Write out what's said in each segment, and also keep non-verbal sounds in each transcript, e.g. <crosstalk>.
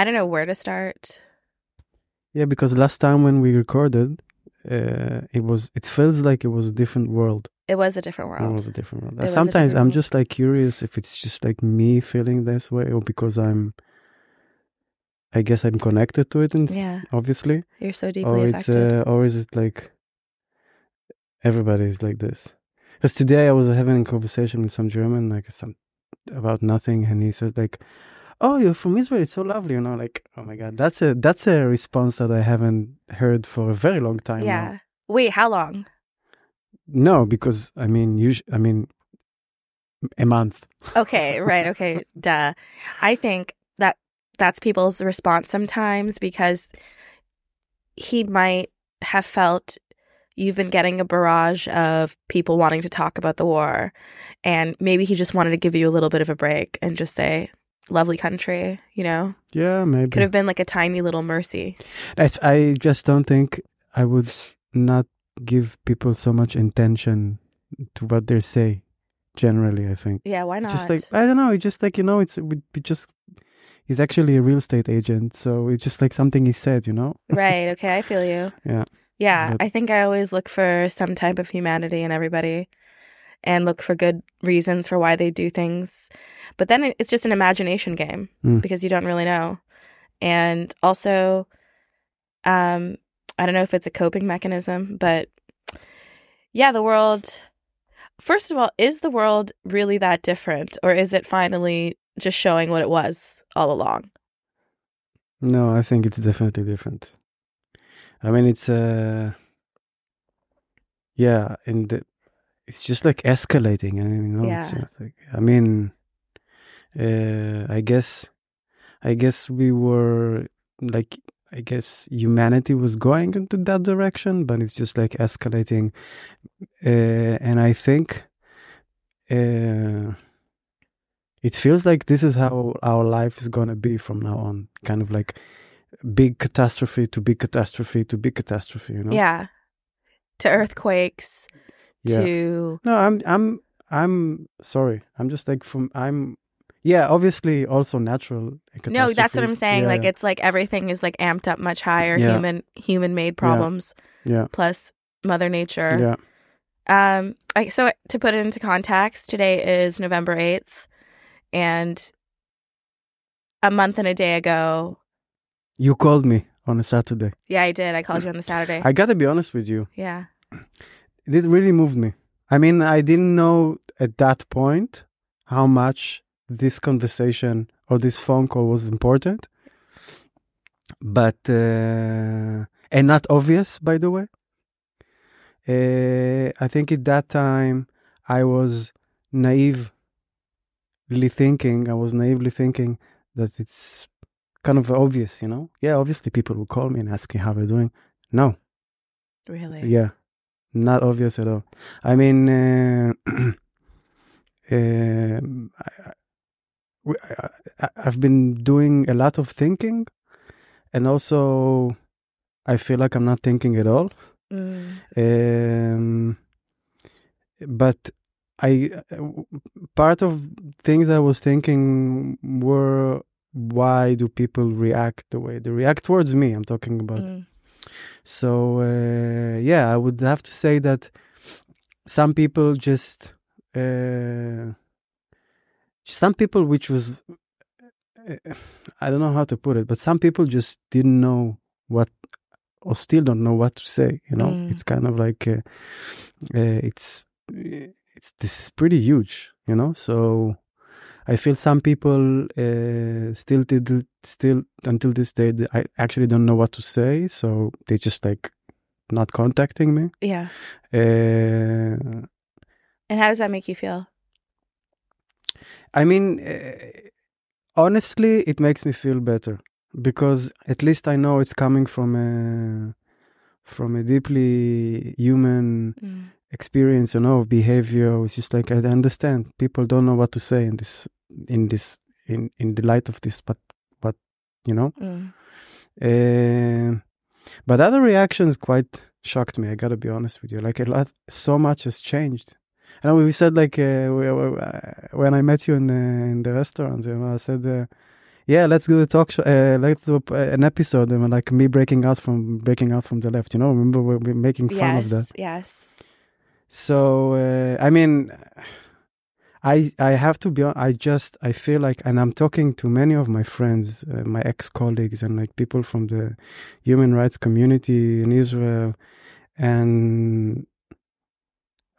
I don't know where to start. Yeah, because last time when we recorded, uh, it was it feels like it was a different world. It was a different world. It was a different world. It Sometimes I'm world. just like curious if it's just like me feeling this way or because I'm I guess I'm connected to it and Yeah, obviously. you're so deeply Or it's affected. uh, or is it like everybody is like this? Because today I was having a conversation with some German, like some about nothing, and he said like, "Oh, you're from Israel. It's so lovely." You know, like, oh my god, that's a that's a response that I haven't heard for a very long time. now. yeah. Wait, how long? No, because I mean, us- I mean, a month. Okay, right. Okay, <laughs> duh. I think that that's people's response sometimes because he might have felt you've been getting a barrage of people wanting to talk about the war, and maybe he just wanted to give you a little bit of a break and just say, "Lovely country," you know. Yeah, maybe. Could have been like a tiny little mercy. That's, I just don't think I would not give people so much intention to what they say. Generally, I think. Yeah, why not? Just like I don't know. It's just like you know, it's we, we just. He's actually a real estate agent, so it's just like something he said, you know. <laughs> right. Okay, I feel you. Yeah. Yeah, But- I think I always look for some type of humanity in everybody and look for good reasons for why they do things. But then it's just an imagination game Mm. because you don't really know. And also um I don't know if it's a coping mechanism, but yeah, the world First of all, is the world really that different or is it finally just showing what it was all along? No, I think it's definitely different. I mean, it's uh, yeah, in the, it's just like escalating. I mean, you know, Yeah. like I mean, uh, I guess, I guess we were like, I guess humanity was going into that direction, but it's just like escalating, uh, and I think, uh, it feels like this is how our life is gonna be from now on. Kind of like big catastrophe to big catastrophe to big catastrophe. You know? Yeah. To earthquakes, Yeah. to No, I'm I'm I'm sorry. I'm just like from I'm yeah, obviously also natural No, that's what I'm saying. Yeah, like it's like everything is like amped up much higher. Yeah. Human human made problems yeah. plus Mother Nature. Yeah. Um. I, so to put it into context, today is November eighth, and a month and a day ago. You called me on a Saturday. Yeah, I did. I called you on the Saturday. I gotta be honest with you. yeah. It really moved me. I mean, I didn't know at that point how much this conversation or this phone call was important. But uh, and not obvious, by the way. Uh, I think at that time I was naively thinking, I was naively thinking that it's kind of obvious, you know? Yeah, obviously people will call me and ask me how we're doing. No, Really. yeah, not obvious at all. I mean, uh, <clears throat> um, I, I, we- I, I- I've been doing a lot of thinking, and also I feel like I'm not thinking at all. Mm. Um, but I part of things I was thinking were why do people react the way they react towards me? I'm talking about Mm. So uh, yeah, I would have to say that some people just uh, some people, which was uh, I don't know how to put it, but some people just didn't know what or still don't know what to say. You know, Mm. it's kind of like uh, uh, it's it's this is pretty huge. You know, so I feel some people uh, still did still until this day I actually don't know what to say, so they just like not contacting me. Yeah. Uh, And how does that make you feel? I mean, uh, honestly, it makes me feel better because at least I know it's coming from a from a deeply human Mm. Experience, you know, of behavior. It's just like I understand people don't know what to say in this in this in in the light of this, but but you know. Mm. Um, but other reactions quite shocked me. I gotta be honest with you. Like a lot, so much has changed. And we said like uh, we- uh, when I met you in the, in the restaurant, you know, I said uh, yeah, let's do a talk show. Uh, let's do an episode and like me breaking out from breaking out from the left. You know, remember we we're making fun yes, of that. yes. So uh, I mean, I I have to be. I just I feel like, and I'm talking to many of my friends, uh, my ex colleagues, and like people from the human rights community in Israel, and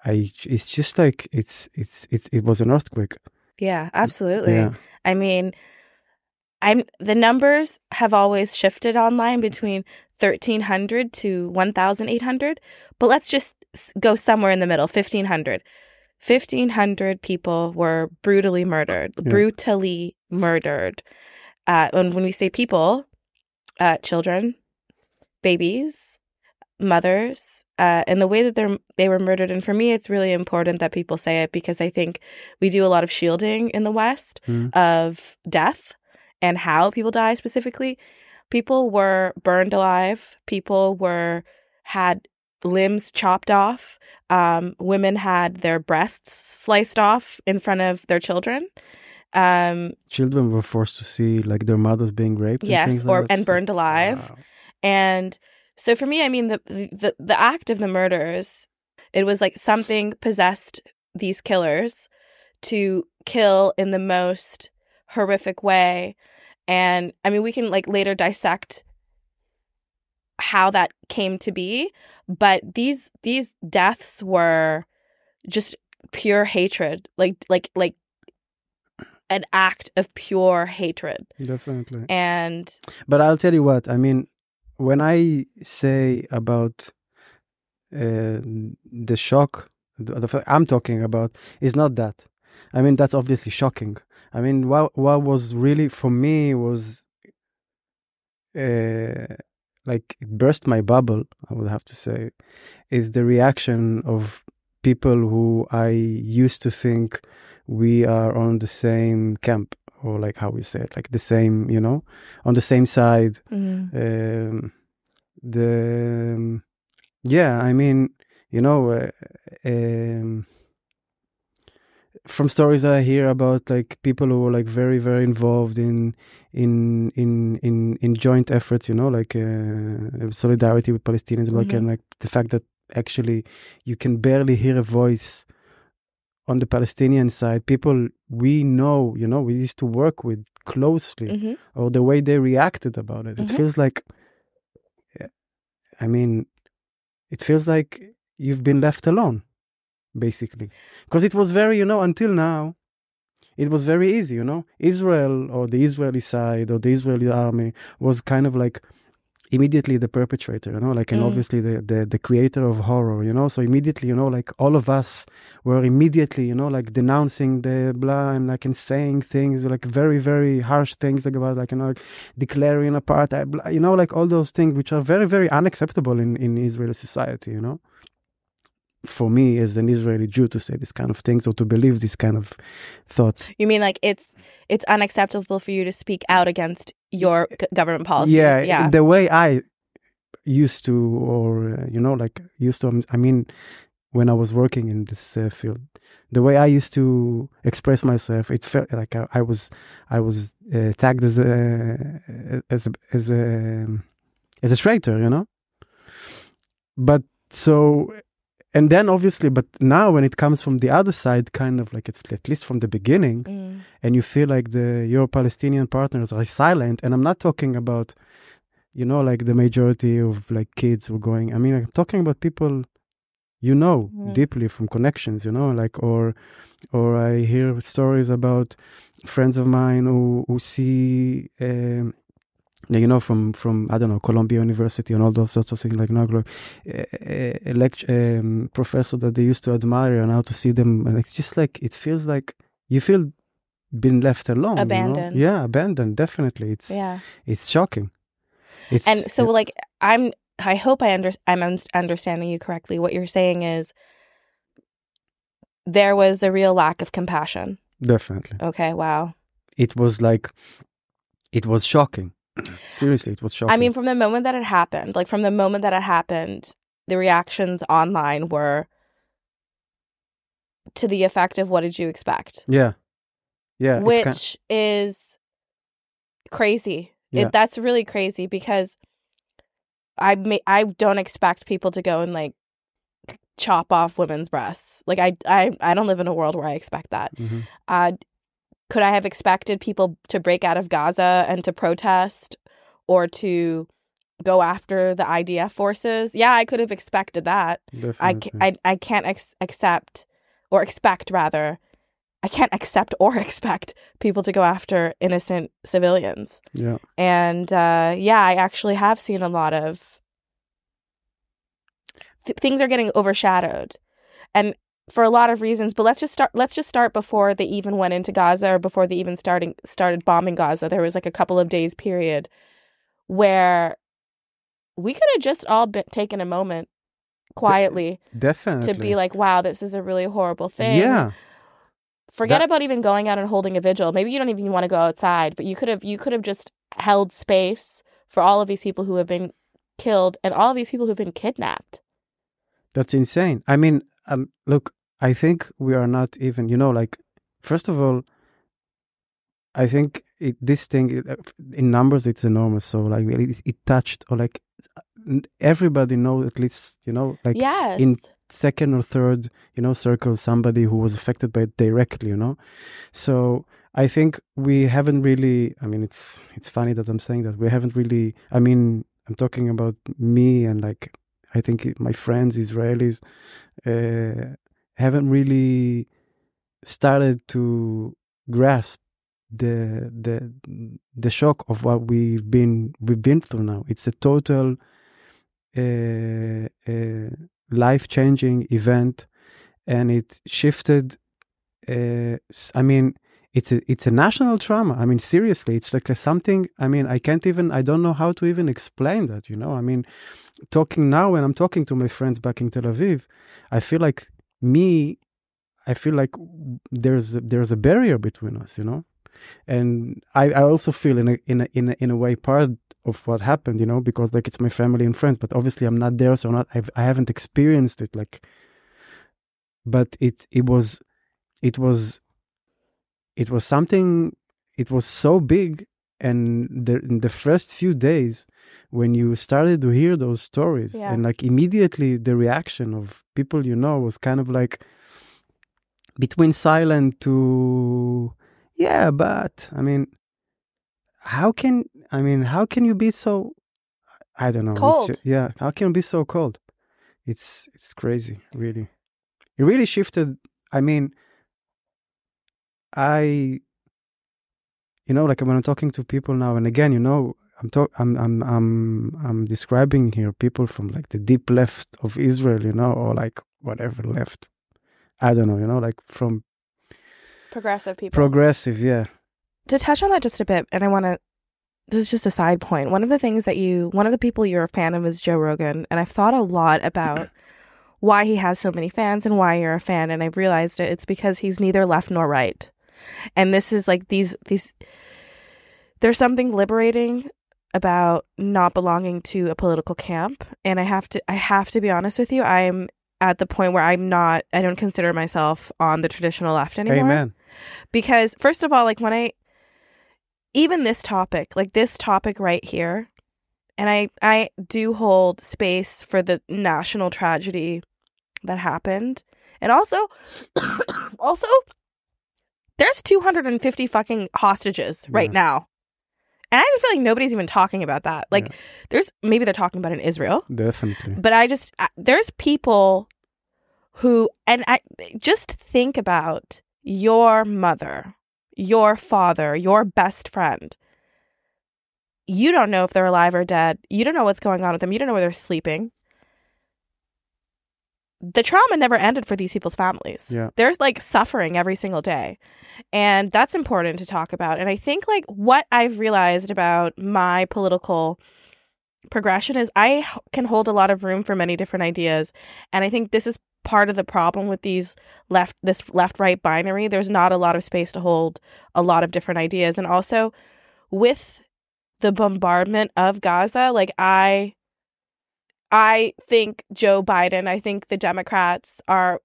I it's just like it's it's it, it was an earthquake. Yeah, absolutely. Yeah, I mean, I'm the numbers have always shifted online between 1300 to 1800, but let's just go somewhere in the middle, 1500. 1500 people were brutally murdered, Yeah. brutally murdered. Uh, and when we say people, uh, children, babies, mothers, uh, and the way that they're they were murdered. And for me, it's really important that people say it because I think we do a lot of shielding in the West Mm. of death and how people die specifically. People were burned alive. People were had limbs chopped off. Um, women had their breasts sliced off in front of their children. Um, children were forced to see like their mothers being raped. and yes, like or that. and burned alive. wow. And so for me, I mean the the the act of the murders, it was like something possessed these killers to kill in the most horrific way. And I mean we can like later dissect how that came to be, but these these deaths were just pure hatred. Like like like an act of pure hatred. Definitely. And But I'll tell you what, I mean, when I say about uh, the shock, the, the I'm talking about is not that. I mean, that's obviously shocking. I mean, what what was really for me was uh, like it burst my bubble. I would have to say, is the reaction of people who I used to think we are on the same camp or like how we say it, like the same, you know, on the same side. mm, Um, the um, yeah, I mean, you know, uh, um, from stories that I hear about like people who are like very very involved in in in in in joint efforts, you know, like uh, solidarity with Palestinians, like Mhm. and like the fact that actually you can barely hear a voice on the Palestinian side. People we know, you know, we used to work with closely mhm. or the way they reacted about it. It Mhm. feels like, I mean, it feels like you've been left alone, basically. Because it was very, you know, until now, it was very easy, you know. Israel or the Israeli side or the Israeli army was kind of like immediately the perpetrator, you know, like, and Mm. obviously the, the, the creator of horror, you know. So immediately, you know, like all of us were immediately, you know, like denouncing the blah and like and saying things like very, very harsh things like about like, you know, like declaring apartheid, blah, you know, like all those things which are very, very unacceptable in, in Israeli society, you know. For me, as an Israeli Jew, to say this kind of things or to believe this kind of thoughts. You mean like it's it's unacceptable for you to speak out against your g- government policies? yeah, yeah. the way I used to, or uh, you know, like used to. I mean, when I was working in this uh, field, the way I used to express myself, it felt like I, I was, I was uh, tagged as a as a as a as a traitor, you know. But so, and then obviously, but now when it comes from the other side, kind of like it's at least from the beginning, Mm. and you feel like the your Palestinian partners are silent, and I'm not talking about, you know, like the majority of like kids who are going. I mean, I'm talking about people you know deeply from connections, you know, like or or I hear stories about friends of mine who who see. Um, you know, from from I don't know Columbia University and all those sorts of things like Naglo, a, a, lect- um, professor that they used to admire, and now to see them, and it's just like it feels like you feel been left alone, you know? Abandoned. Yeah, abandoned. Definitely, it's Yeah. it's shocking. It's And so like I'm I hope I under I'm un- understanding you correctly. What you're saying is there was a real lack of compassion. definitely Okay, wow. it was like it was shocking. Seriously, it was shocking. I mean from the moment that it happened, like from the moment that it happened, the reactions online were to the effect of what did you expect? yeah, yeah, which kind- is crazy. Yeah. It, that's really crazy because I may, I don't expect people to go and like chop off women's breasts. Like I I I don't live in a world where I expect that. Mhm. Uh could I have expected people to break out of Gaza and to protest or to go after the IDF forces? Yeah, I could have expected that. I, Definitely. ca- I, I can't ex- accept or expect rather I can't accept or <laughs> expect people to go after innocent civilians. yeah. And uh, yeah, I actually have seen a lot of th- things are getting overshadowed, and for a lot of reasons. But let's just start. Let's just start before they even went into Gaza or before they even starting started bombing Gaza. There was like a couple of days period where we could have just all been taken a moment quietly Definitely. to be like, "Wow, this is a really horrible thing." Yeah. forget That- about even going out and holding a vigil maybe you don't even want to go outside but you could have you could have just held space for all of these people who have been killed and all of these people who've been kidnapped That's insane. I mean, um, look, I think we are not even, you know, like, first of all, I think it, this thing uh, in numbers it's enormous. So like it, it touched or like everybody knows at least you know like yes in- second or third you know circle somebody who was affected by it directly. You know, so I think we haven't really. I mean, it's it's funny that I'm saying that we haven't really. I mean, I'm talking about me and like I think my friends Israelis uh, haven't really started to grasp the the the shock of what we've been we've been through now. It's a total uh, uh, life changing event, and it shifted. Uh, I mean, it's a it's a national trauma. I mean, seriously, it's like something. I mean, I can't even. I don't know how to even explain that. You know, I mean, talking now when I'm talking to my friends back in Tel Aviv, I feel like me. I feel like there's a, there's a barrier between us. You know, and I, I also feel in a in a in a, in a way part of what happened. You know, because like it's my family and friends, but obviously I'm not there, so not I've, I haven't experienced it. Like, but it it was it was it was something it was so big and the in the first few days when you started to hear those stories Yeah. and like immediately the reaction of people you know was kind of like between silent to yeah but i mean how can i mean how can you be so i don't know Cold. yeah how can you be so cold it's it's crazy really it really shifted i mean I, you know, like when I'm talking to people now, and again, you know, I'm talk, I'm, I'm, I'm, I'm describing here people from like the deep left of Israel, you know, or like whatever left. I don't know, you know, like from progressive people progressive, yeah, to touch on that just a bit and i want to this is just a side point. point one of the things that you one of the people you're a fan of is joe rogan and i've thought a lot about <clears throat> why he has so many fans and why you're a fan and i've realized it it's because he's neither left nor right and this is like these these there's something liberating about not belonging to a political camp and i have to i have to be honest with you i'm at the point where i'm not i don't consider myself on the traditional left anymore amen. because first of all like when i even this topic like this topic right here and i i do hold space for the national tragedy that happened and also <coughs> also there's 250 fucking hostages right Yeah. now and i have a feeling nobody's even talking about that like Yeah. there's maybe they're talking about it in israel Definitely, but I just I, there's people who and I just think about your mother, your father, your best friend. You don't know if they're alive or dead. You don't know what's going on with them. You don't know where they're sleeping. The trauma never ended for these people's families. Yeah. They're like suffering every single day. And that's important to talk about. And I think like what I've realized about my political progression is I can hold a lot of room for many different ideas and i think this is part of the problem with these left this left right binary there's not a lot of space to hold a lot of different ideas and also with the bombardment of gaza like i i think joe biden i think the democrats are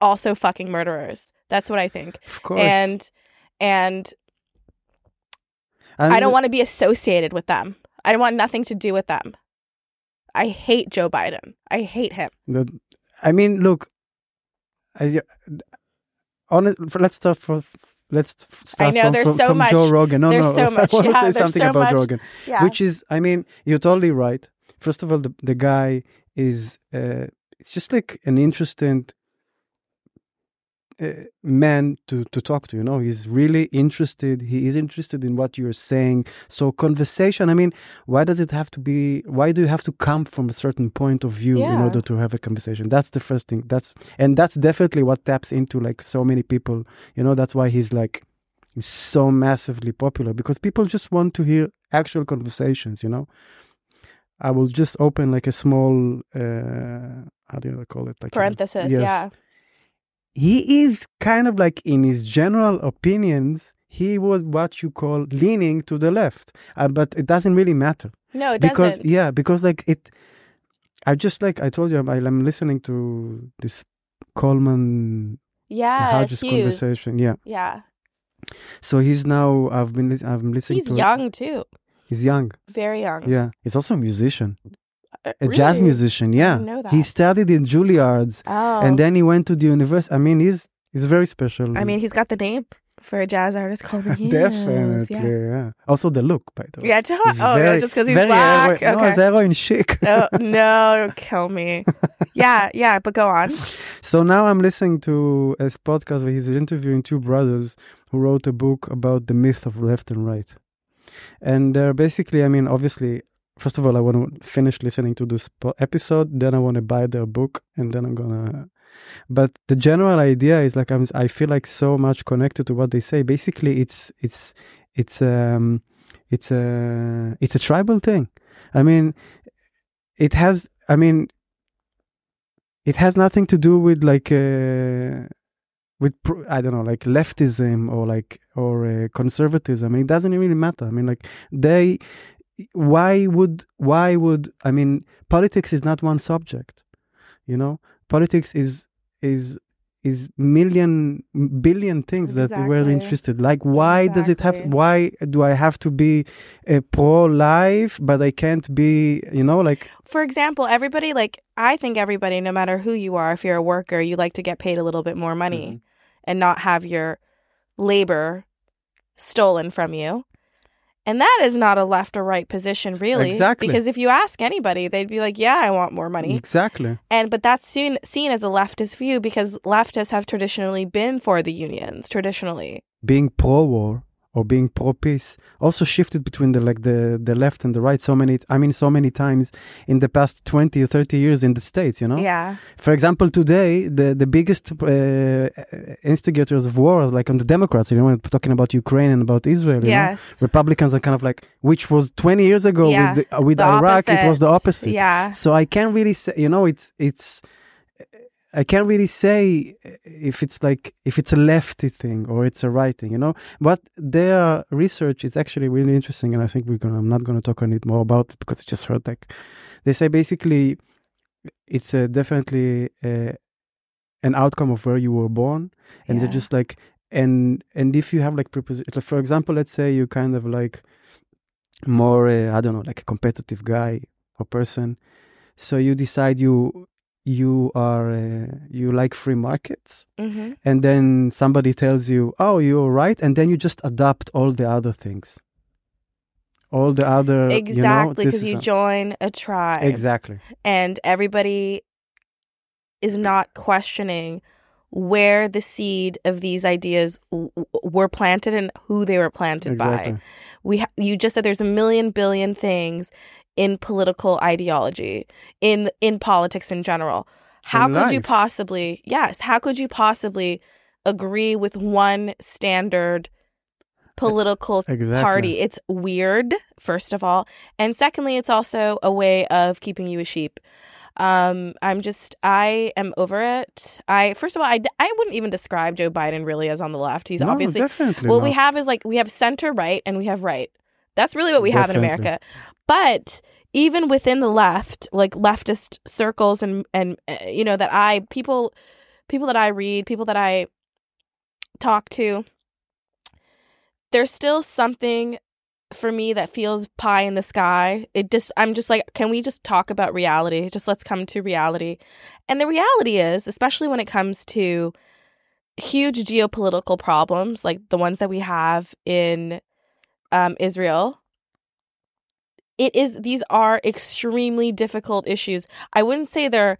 also fucking murderers that's what i think of course. and and And I don't want to be associated with them. I don't want nothing to do with them. I hate Joe Biden. I hate him. The, I mean, look. I, on it, let's start for. Let's start I know, from, there's from, so from much- Joe Rogan. No, there's no, so <laughs> much, I want to yeah, say something so about much. Rogan, Yeah. which is, I mean, you're totally right. First of all, the the guy is, uh, it's just like an interesting uh, man to to talk to. You know, he's really interested. He is interested in what you're saying. So conversation. I mean, why does it have to be? Why do you have to come from a certain point of view in order to have a conversation? That's the first thing. That's and that's definitely what taps into like so many people. You know, that's why he's like he's so massively popular because people just want to hear actual conversations. You know. I will just open like a small uh how do you call it like a- yes. Yeah. he is kind of like in his general opinions he was what you call leaning to the left uh, but it doesn't really matter No, it because doesn't. yeah because like it i just like i told you i'm, I'm listening to this coleman yeah. Hughes conversation yeah Yeah. so he's now i've been been listening He's to young too. He's young Very young. yeah he's also a musician Uh, a jazz musician yeah he studied in juilliard's Oh. and then he went to the university i mean he's he's very special I mean, he's got the name for a jazz artist called Hughes. Definitely, Yeah. yeah. Also the look, by the way. Yeah, oh, no, just because he's very black. No, okay. it's heroin chic. oh, no, don't kill me. <laughs> Yeah, yeah, but go on. So now I'm listening to a podcast where he's interviewing two brothers who wrote a book about the myth of left and right. And they're basically, I mean, obviously, first of all, I want to finish listening to this episode, then I want to buy their book, and then I'm gonna. But the general idea is like I'm, I feel like so much connected to what they say. Basically, it's it's it's um it's a it's a tribal thing. I mean, it has. I mean, it has nothing to do with like uh, with I don't know like leftism or like or uh, conservatism. It doesn't really matter. I mean, like they. Why would why would I mean politics is not one subject, you know. Politics is is is million billion things that we're interested. Like why does it have? Why do I have to be a pro life but I can't be? You know, like For example, everybody, like, I think everybody, no matter who you are, if you're a worker, you like to get paid a little bit more money Mm-hmm. and not have your labor stolen from you. And that is not a left or right position, really. Exactly. Because if you ask anybody, they'd be like, yeah, I want more money. exactly. And but that's seen seen as a leftist view because leftists have traditionally been for the unions, traditionally. being pro war or being pro peace also shifted between the like the the left and the right so many i mean so many times in the past 20 or 30 years in the states you know Yeah. for example today the the biggest uh, instigators of war like on the democrats you know talking about ukraine and about israel you know? Yes. republicans are kind of like which was 20 years ago Yeah. with the, uh, with The iraq it was the opposite Yeah. so I can't really say, you know, it's it's. I can't really say if it's like if it's a lefty thing or it's a right thing, you know. But their research is actually really interesting, and I think we're gonna. I'm not gonna talk on it more about it because I just heard like they say basically it's a definitely a, an outcome of where you were born, and Yeah. they're just like and and if you have like preposi- like, for example, let's say you kind of like more uh, I don't know like a competitive guy or person so you decide you you are uh, you like free markets hmm and then somebody tells you oh you're right and then you just adopt all the other things all the other Exactly, you know, because you a- join a tribe. exactly and everybody is not questioning where the seed of these ideas w- were planted and who they were planted exactly by. We ha- you just said there's a million billion things in political ideology, in in politics in general. How In could you possibly Yes, how could you possibly agree with one standard political exactly party. It's weird, first of all. And secondly, it's also a way of keeping you a sheep. Um, I'm just, I am over it. I, first of all, I, I wouldn't even describe Joe Biden really as on the left. He's no, obviously, definitely what we have is like, we have center right and we have right. That's really what we have in America. But even within the left, like leftist circles and, and, uh, you know, that I, people, people that I read, people that I talk to, there's still something for me that feels pie in the sky. It just I'm just like, can we just talk about reality? Just let's come to reality. And the reality is, especially when it comes to huge geopolitical problems like the ones that we have in um, Israel, it is these are extremely difficult issues. I wouldn't say they're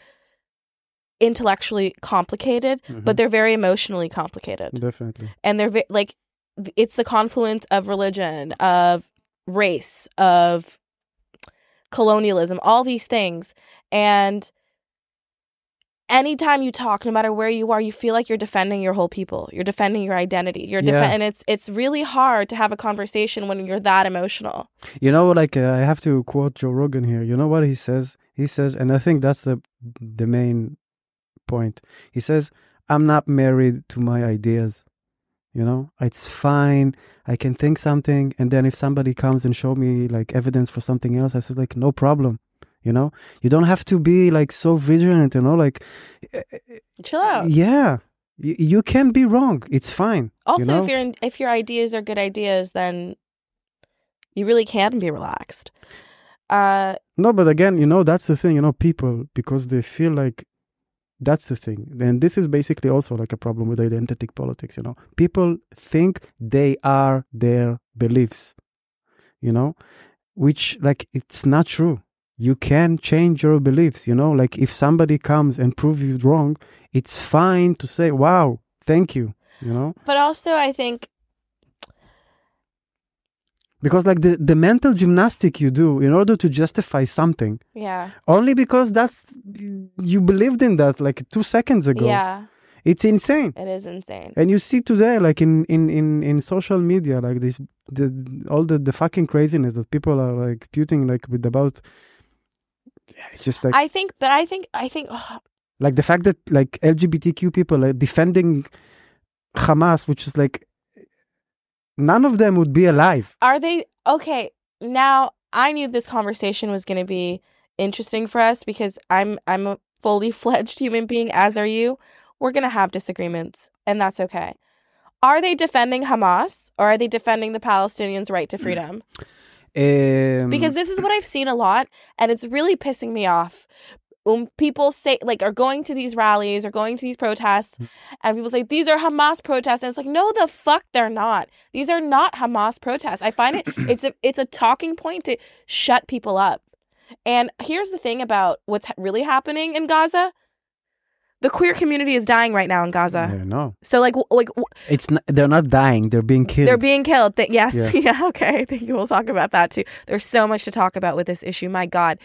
intellectually complicated, Mhm. but they're very emotionally complicated Definitely. and they're ve- like it's the confluence of religion of race of colonialism all these things and anytime you talk no matter where you are you feel like you're defending your whole people you're defending your identity you're Yeah. and it's it's really hard to have a conversation when you're that emotional You know, like uh, I have to quote Joe Rogan here. You know what he says? He says, and I think that's the the main point. He says, "I'm not married to my ideas. You know, it's fine. I can think something, and then if somebody comes and show me like evidence for something else, I said like no problem. You know, you don't have to be like so vigilant. You know, like chill out yeah, you, you can be wrong. It's fine. also you know? if your if your ideas are good ideas then you really can be relaxed uh No, but again, you know, that's the thing, you know, people, because they feel like that's the thing. And this is basically also like a problem with identity politics, you know. People think they are their beliefs, you know, which like it's not true. You can change your beliefs, you know, like if somebody comes and prove you wrong, it's fine to say, wow, thank you, you know, but also i think because like the, the mental gymnastic you do in order to justify something yeah. only because that's you believed in that like two seconds ago. Yeah. It's insane. It is insane. And you see today like in in in, in social media like this the all the the fucking craziness that people are like spewing like with about it's just like I think, but I think, I think, oh, like the fact that like lgbtq people are defending hamas which is like none of them would be alive are they okay? Now I knew this conversation was going to be interesting for us because I'm I'm a fully <laughs> fledged human being, as are you. We're going to have disagreements, and that's okay. Are they defending Hamas or are they defending the Palestinians' right to mm. freedom? Um, Because this is what I've seen a lot, and it's really pissing me off. When people say like are going to these rallies or going to these protests, and people say these are Hamas protests, and it's like no, the fuck they're not. These are not Hamas protests. I find it <clears throat> it's a it's a talking point to shut people up. And here's the thing about what's really happening in Gaza. The queer community is dying right now in Gaza. yeah, no So like like it's not, they're not dying they're being killed they're being killed. Th- yes. Yeah. <laughs> Yeah. Okay. <laughs> Thank you. We'll talk about that too. There's so much to talk about with this issue. My God.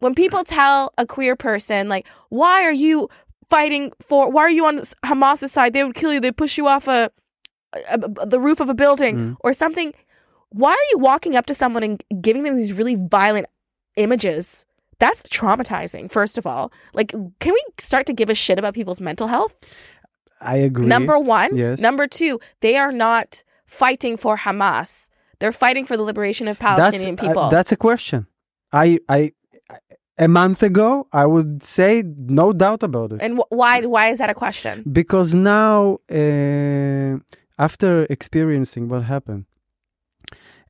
When people tell a queer person, like, why are you fighting for, why are you on Hamas's side? They would kill you. They push you off a, a, a- the roof of a building Mm. or something. Why are you walking up to someone and giving them these really violent images? That's traumatizing, first of all. Like, can we start to give a shit about people's mental health? i agree Number one. Yes. Number two, they are not fighting for Hamas. They're fighting for the liberation of Palestinian that's, uh, people. that's a question. I, I, a month ago, I would say no doubt about it. and wh- why? Why is that a question? because now, uh, after experiencing what happened,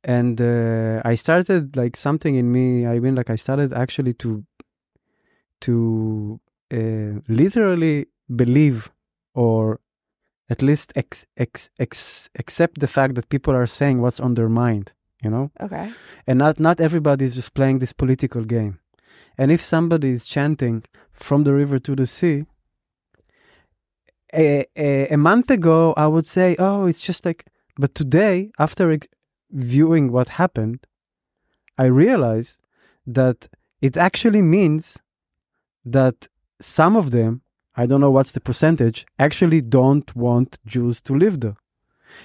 and uh, I started like something in me. I mean, like I started actually to, to uh, literally believe, or at least ex- ex- ex- accept the fact that people are saying what's on their mind. You know. Okay. and not not everybody is just playing this political game and if somebody is chanting from the river to the sea a, a, a month ago i would say oh it's just like but today after viewing what happened i realized that it actually means that some of them i don't know what's the percentage actually don't want jews to live there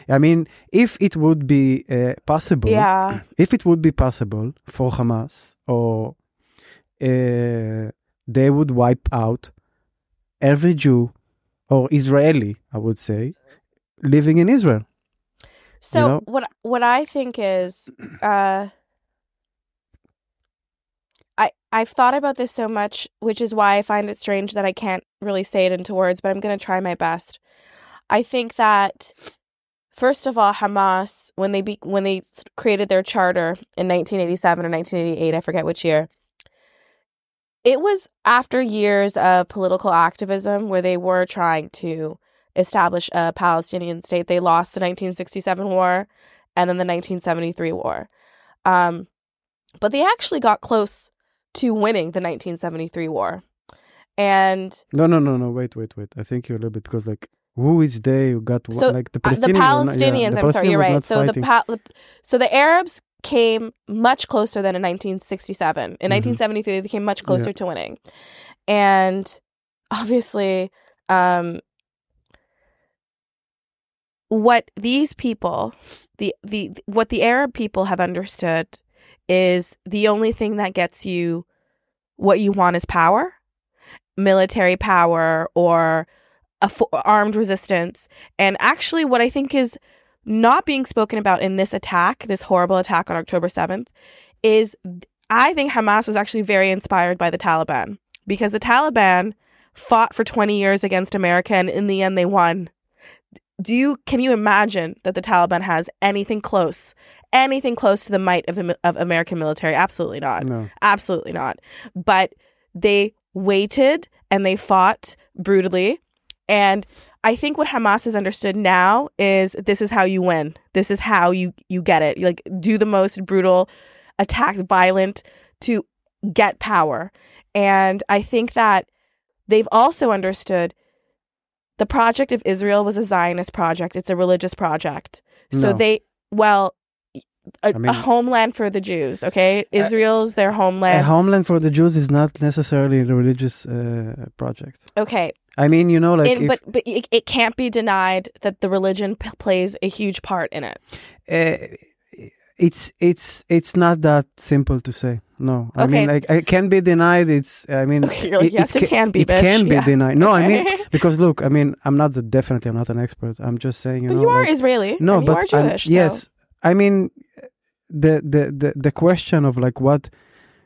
i mean if it would be uh, possible Yeah. <clears throat> if it would be possible for Hamas or uh, they would wipe out every Jew or Israeli, I would say, living in Israel. So know? what? What I think is, uh, I I've thought about this so much, which is why I find it strange that I can't really say it into words. But I'm going to try my best. I think that first of all, Hamas when they be, when they created their charter in 1987 or 1988, I forget which year. It was after years of political activism where they were trying to establish a Palestinian state. They lost the 1967 war and then the 1973 war. Um, but they actually got close to winning the 1973 war. And No, no, no, no. Wait, wait, wait. I think you're a little bit because like who is they who got So. Like the Uh, the Palestinians. not- yeah, the I'm sorry, you're right. So the pa- so the Arabs came much closer than in 1967. In Mhm. 1973, they came much closer to winning, and obviously, um, what these people, the the what the Arab people have understood is the only thing that gets you what you want is power, military power, or a fo- armed resistance. And actually, what I think is not being spoken about in this attack, this horrible attack on October 7th, is I think Hamas was actually very inspired by the Taliban because the Taliban fought for 20 years against America and in the end they won. Do you can you imagine that the Taliban has anything close, anything close to the might of the, of American military? Absolutely not. No. Absolutely not. But they waited and they fought brutally. And I think what Hamas has understood now is this is how you win. This is how you you get it. Like do the most brutal attack, violent to get power. And I think that they've also understood the project of Israel was a Zionist project. It's a religious project. So No. they well a, I mean- a homeland for the Jews, okay? Israel's their homeland. A homeland. homeland for the Jews is not necessarily a religious uh, project. okay. I mean, you know, like In- if, but but it, it can't be denied that the religion p- plays a huge part in it. uh, it's it's it's not that simple to say. No, I mean, Okay. like it can be denied. It's I mean, <laughs> Okay, like, yes, it ca- can be, It bitch. can be Yeah. denied. No, I mean <laughs> because look, I mean, I'm not the definitely I'm not an expert. I'm just saying, you but know, you are like- Israeli. no, but you are Jewish. so- yes, I mean, the, the the the question of like what.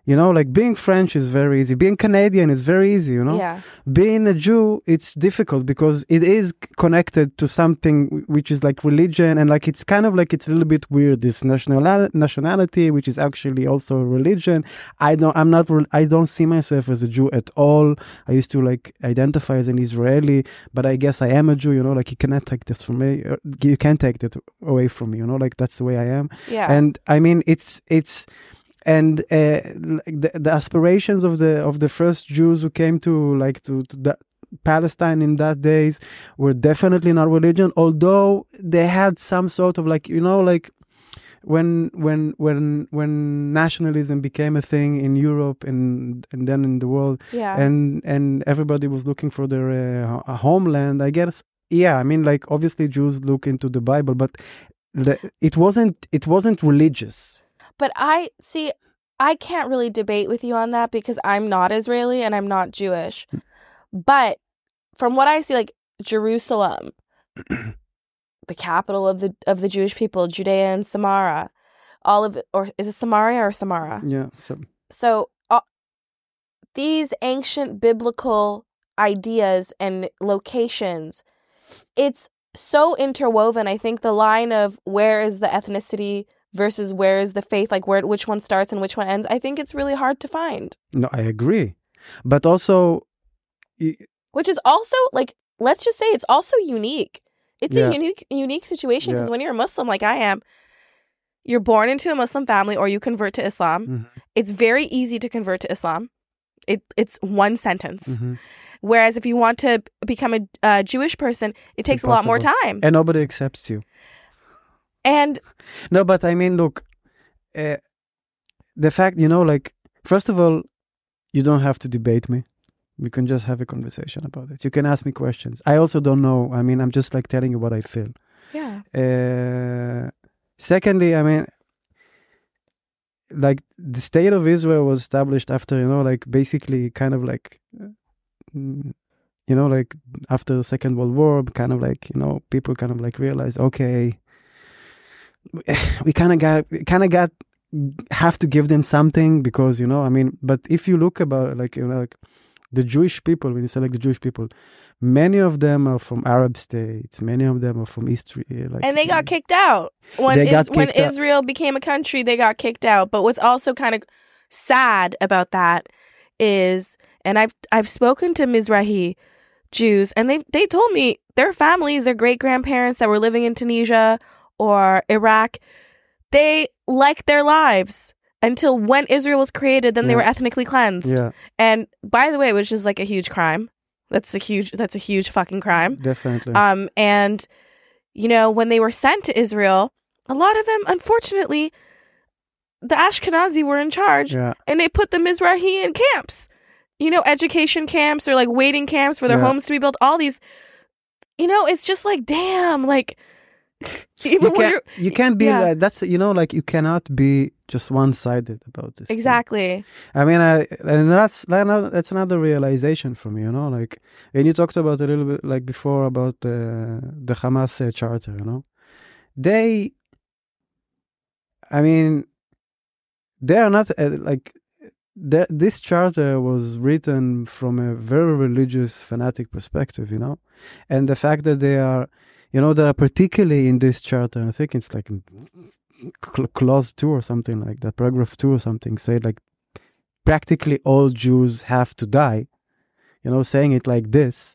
You know, like being French is very easy. Being Canadian is very easy, you know? Yeah. being a Jew, it's difficult because it is connected to something which is like religion and like it's kind of like it's a little bit weird. This national nationality, which is actually also a religion. I don't, I'm not, I don't see myself as a Jew at all. I used to like identify as an Israeli, but I guess I am a Jew. You know, like you cannot take this from me. uh, You can't take that away from me. You know, like that's the way I am. Yeah. And I mean, it's it's and uh, like the, the aspirations of the of the first Jews who came to like to, to Palestine in that days were definitely not religion, although they had some sort of like you know like when when when when nationalism became a thing in Europe and and then in the world yeah. and and everybody was looking for their uh, ho- homeland i guess yeah i mean like obviously jews look into the bible but the, it wasn't it wasn't religious But I see, I can't really debate with you on that because I'm not Israeli and I'm not Jewish. But from what I see, like Jerusalem, <clears throat> the capital of the of the Jewish people, Judea and Samara, all of it, or is it Samaria or Samara? yeah so So uh, these ancient biblical ideas and locations, it's so interwoven. I think the line of where is the ethnicity versus where is the faith, like where which one starts and which one ends, I think it's really hard to find. no i agree but also Which is also like let's just say it's also unique. It's Yeah. a unique unique situation because Yeah. when you're a Muslim like I am, you're born into a Muslim family or you convert to Islam. Mhm. It's very easy to convert to Islam. It it's one sentence. Mhm. Whereas if you want to become a uh, Jewish person, it takes a lot more time. and nobody accepts you And no but i mean look uh, the fact you know like first of all you don't have to debate me. We can just have a conversation about it. You can ask me questions. I also don't know. I mean i'm just like telling you what i feel. Yeah, Uh, secondly, I mean, like the state of Israel was established after, you know, like basically kind of like, mm, you know, like after the Second World War, kind of like, you know, people kind of like realized, okay, <sighs> we kind of got, kind of got, have to give them something because, you know, I mean, but if you look about like, you know, like the Jewish people, when you say like the Jewish people, many of them are from Arab states. Many of them are from East. Eh, like, and they got kicked out when Is- when kicked out. Israel became a country. They got kicked out. But what's also kind of sad about that is, and I've I've spoken to Mizrahi Jews, and they they told me their families, their great grandparents that were living in Tunisia or Iraq, they liked their lives until when Israel was created. Then they were ethnically cleansed. Yeah, And by the way, which is like a huge crime. That's a huge. That's a huge fucking crime. definitely. Um, and you know, when they were sent to Israel, a lot of them, unfortunately, the Ashkenazi were in charge, yeah, and they put the Mizrahi in camps. You know, education camps or like waiting camps for their Yeah. homes to be built. All these, you know, it's just like, damn, like <laughs> even you can't. You can't be. yeah. Like, that's you know, like you cannot be just one-sided about this. thing. exactly, I mean, I and that's another- that's another realization for me. You know, like when you talked about a little bit like before about the the Hamas uh, charter. You know, they. I mean, they are not uh, like. This charter was written from a very religious fanatic perspective, you know, and the fact that they are, you know, they are particularly in this charter. I think it's like cl- clause two or something like that, paragraph two or something, say like practically all Jews have to die. You know, saying it like this.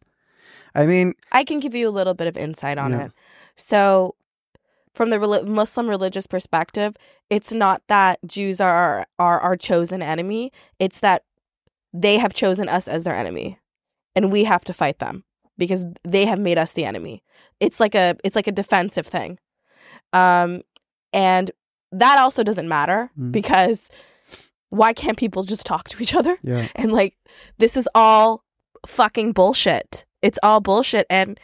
I mean, I can give you a little bit of insight on Yeah. it. So, from the reli- Muslim religious perspective, it's not that Jews are are our chosen enemy. It's that they have chosen us as their enemy, and we have to fight them because they have made us the enemy. It's like a it's like a defensive thing, um, and that also doesn't matter Mm. because why can't people just talk to each other? yeah, <laughs> and like this is all fucking bullshit. It's all bullshit and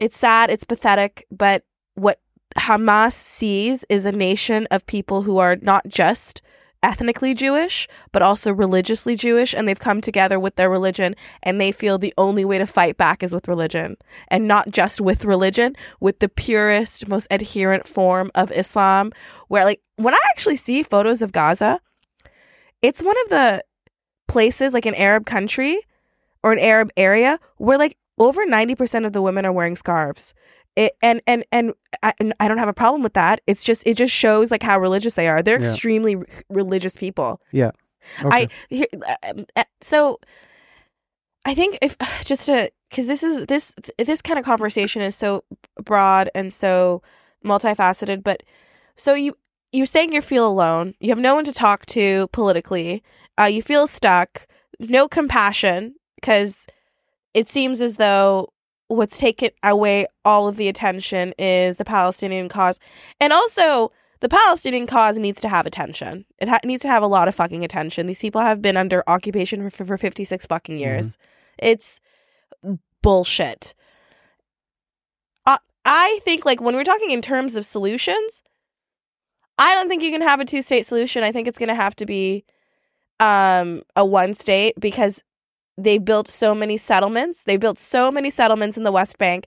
it's sad, it's pathetic, but what Hamas sees is a nation of people who are not just ethnically Jewish, but also religiously Jewish and they've come together with their religion and they feel the only way to fight back is with religion and not just with religion, with the purest, most adherent form of Islam where like when I actually see photos of Gaza, it's one of the places like an Arab country or an Arab area where like over 90% of the women are wearing scarves. It, and and and I, and I don't have a problem with that. It's just it just shows like how religious they are. They're Yeah. extremely r- religious people. okay. I here, um, uh, so I think if <sighs> just to because this is this this kind of conversation is so broad and so multifaceted, but so you you're saying you feel alone. You have no one to talk to politically. Uh, you feel stuck. No compassion because it seems as though what's taken away all of the attention is the Palestinian cause, and also the Palestinian cause needs to have attention. It ha- needs to have a lot of fucking attention. These people have been under occupation for, for 56 fucking years. It's bullshit. I I think like when we're talking in terms of solutions, I don't think you can have a two state solution. I think it's going to have to be um a one state because they built so many settlements. They built so many settlements in the West Bank.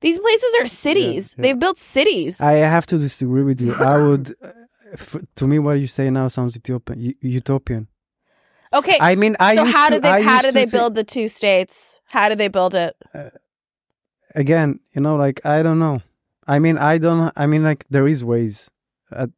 These places are cities. yeah. They've built cities. I have to disagree with you. I <laughs> would, uh, f- to me, what you say now sounds utopian. okay. I mean, I so how to, did they I how did they build the two states? How did they build it? again? You know, like I don't know. I mean, I don't. I mean, like there is ways. Uh,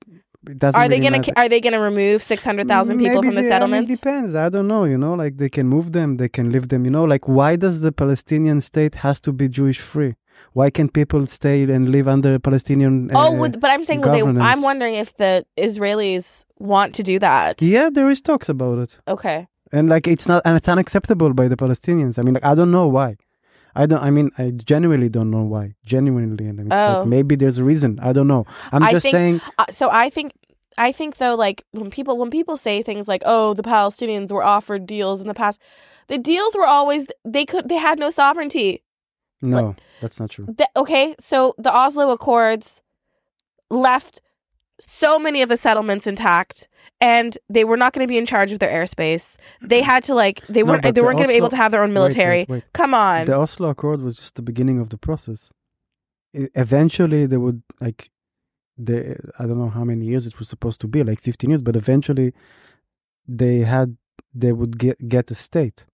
doesn't Are they really gonna matter. are they gonna remove six hundred thousand people Maybe from the they- settlements? I mean, depends. I don't know. You know, like they can move them, they can live them. You know, like why does the Palestinian state has to be Jewish free? Why can't people stay and live under Palestinian? oh, uh, would, but I'm saying, they. I'm wondering if the Israelis want to do that. yeah, there is talks about it, Okay. and like it's not, and it's unacceptable by the Palestinians. I mean, like I don't know why. I don't. I mean, I genuinely don't know why. Genuinely, and it's Oh. like maybe there's a reason. I don't know. I'm I just think- saying. Uh, so I think I think though, like when people when people say things like, "Oh, the Palestinians were offered deals in the past," the deals were always they could they had no sovereignty. No, that's not true. The- okay, so the Oslo Accords left so many of the settlements intact. And they were not going to be in charge of their airspace. They had to like they weren't they the weren't going to be able to have their own military. wait, wait. Come on. The Oslo Accord was just the beginning of the process. Eventually, they would like, they I don't know how many years it was supposed to be, like fifteen years, but eventually, they had they would get get a state.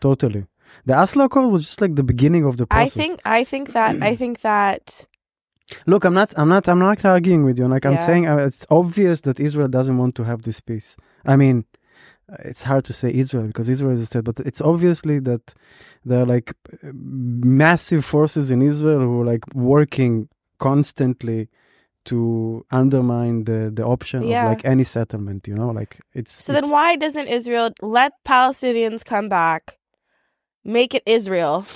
Totally. The Oslo Accord was just like the beginning of the process. I think I think that I think that Look, I'm not, I'm not, I'm not arguing with you. Like I'm saying, uh, it's obvious that Israel doesn't want to have this peace. I mean, uh, it's hard to say Israel because Israel is a state, but it's obviously that there are like uh, massive forces in Israel who are like working constantly to undermine the the option Yeah. of like any settlement. You know, like it's. so then why doesn't Israel let Palestinians come back? Make it Israel.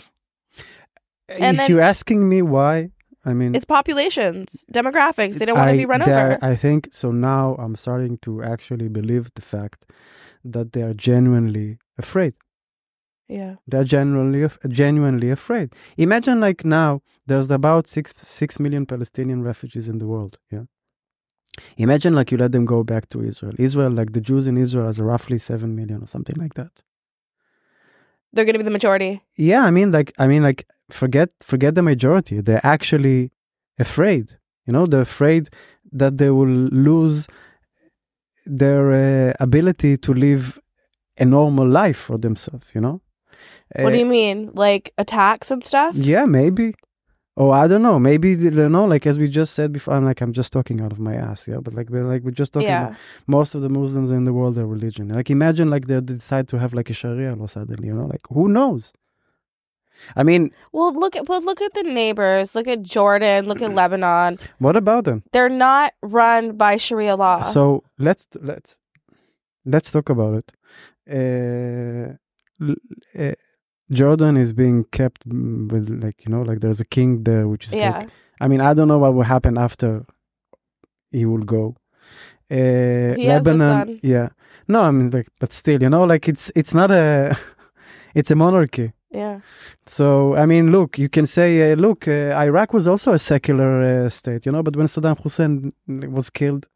and if then- you're asking me why, I mean, It's populations, demographics. They don't want to be run over. I think so. Now I'm starting to actually believe the fact that they are genuinely afraid. yeah. They're genuinely genuinely afraid. Imagine like now there's about six six million Palestinian refugees in the world. Yeah. Imagine like you let them go back to Israel. Israel, like the Jews in Israel, is roughly seven million or something like that. They're going to be the majority. Yeah, I mean, like, I mean, like, forget, forget the majority. They're actually afraid. You know, they're afraid that they will lose their uh, ability to live a normal life for themselves. You know. what do Uh, you mean? Like attacks and stuff? Yeah, maybe. Oh, I don't know. Maybe you know, like as we just said before. I'm like, I'm just talking out of my ass. Yeah, but like, we're like we're just talking. Yeah. Most of the Muslims in the world are religion. Like, imagine like they decide to have like a Sharia law suddenly. You know, like who knows? I mean, Well, look at well, look at the neighbors. Look at Jordan. Look at Lebanon. what about them? They're not run by Sharia law. So let's let's let's talk about it. Uh, uh, Jordan is being kept mm, with like you know like there's a king there, which is yeah, like I mean I don't know what will happen after he will go. Uh, He Lebanon, yeah. No, I mean like, but still, you know, like it's it's not a, <laughs> it's a monarchy. Yeah. So I mean, look, you can say, uh, look, uh, Iraq was also a secular uh, state, you know, but when Saddam Hussein was killed,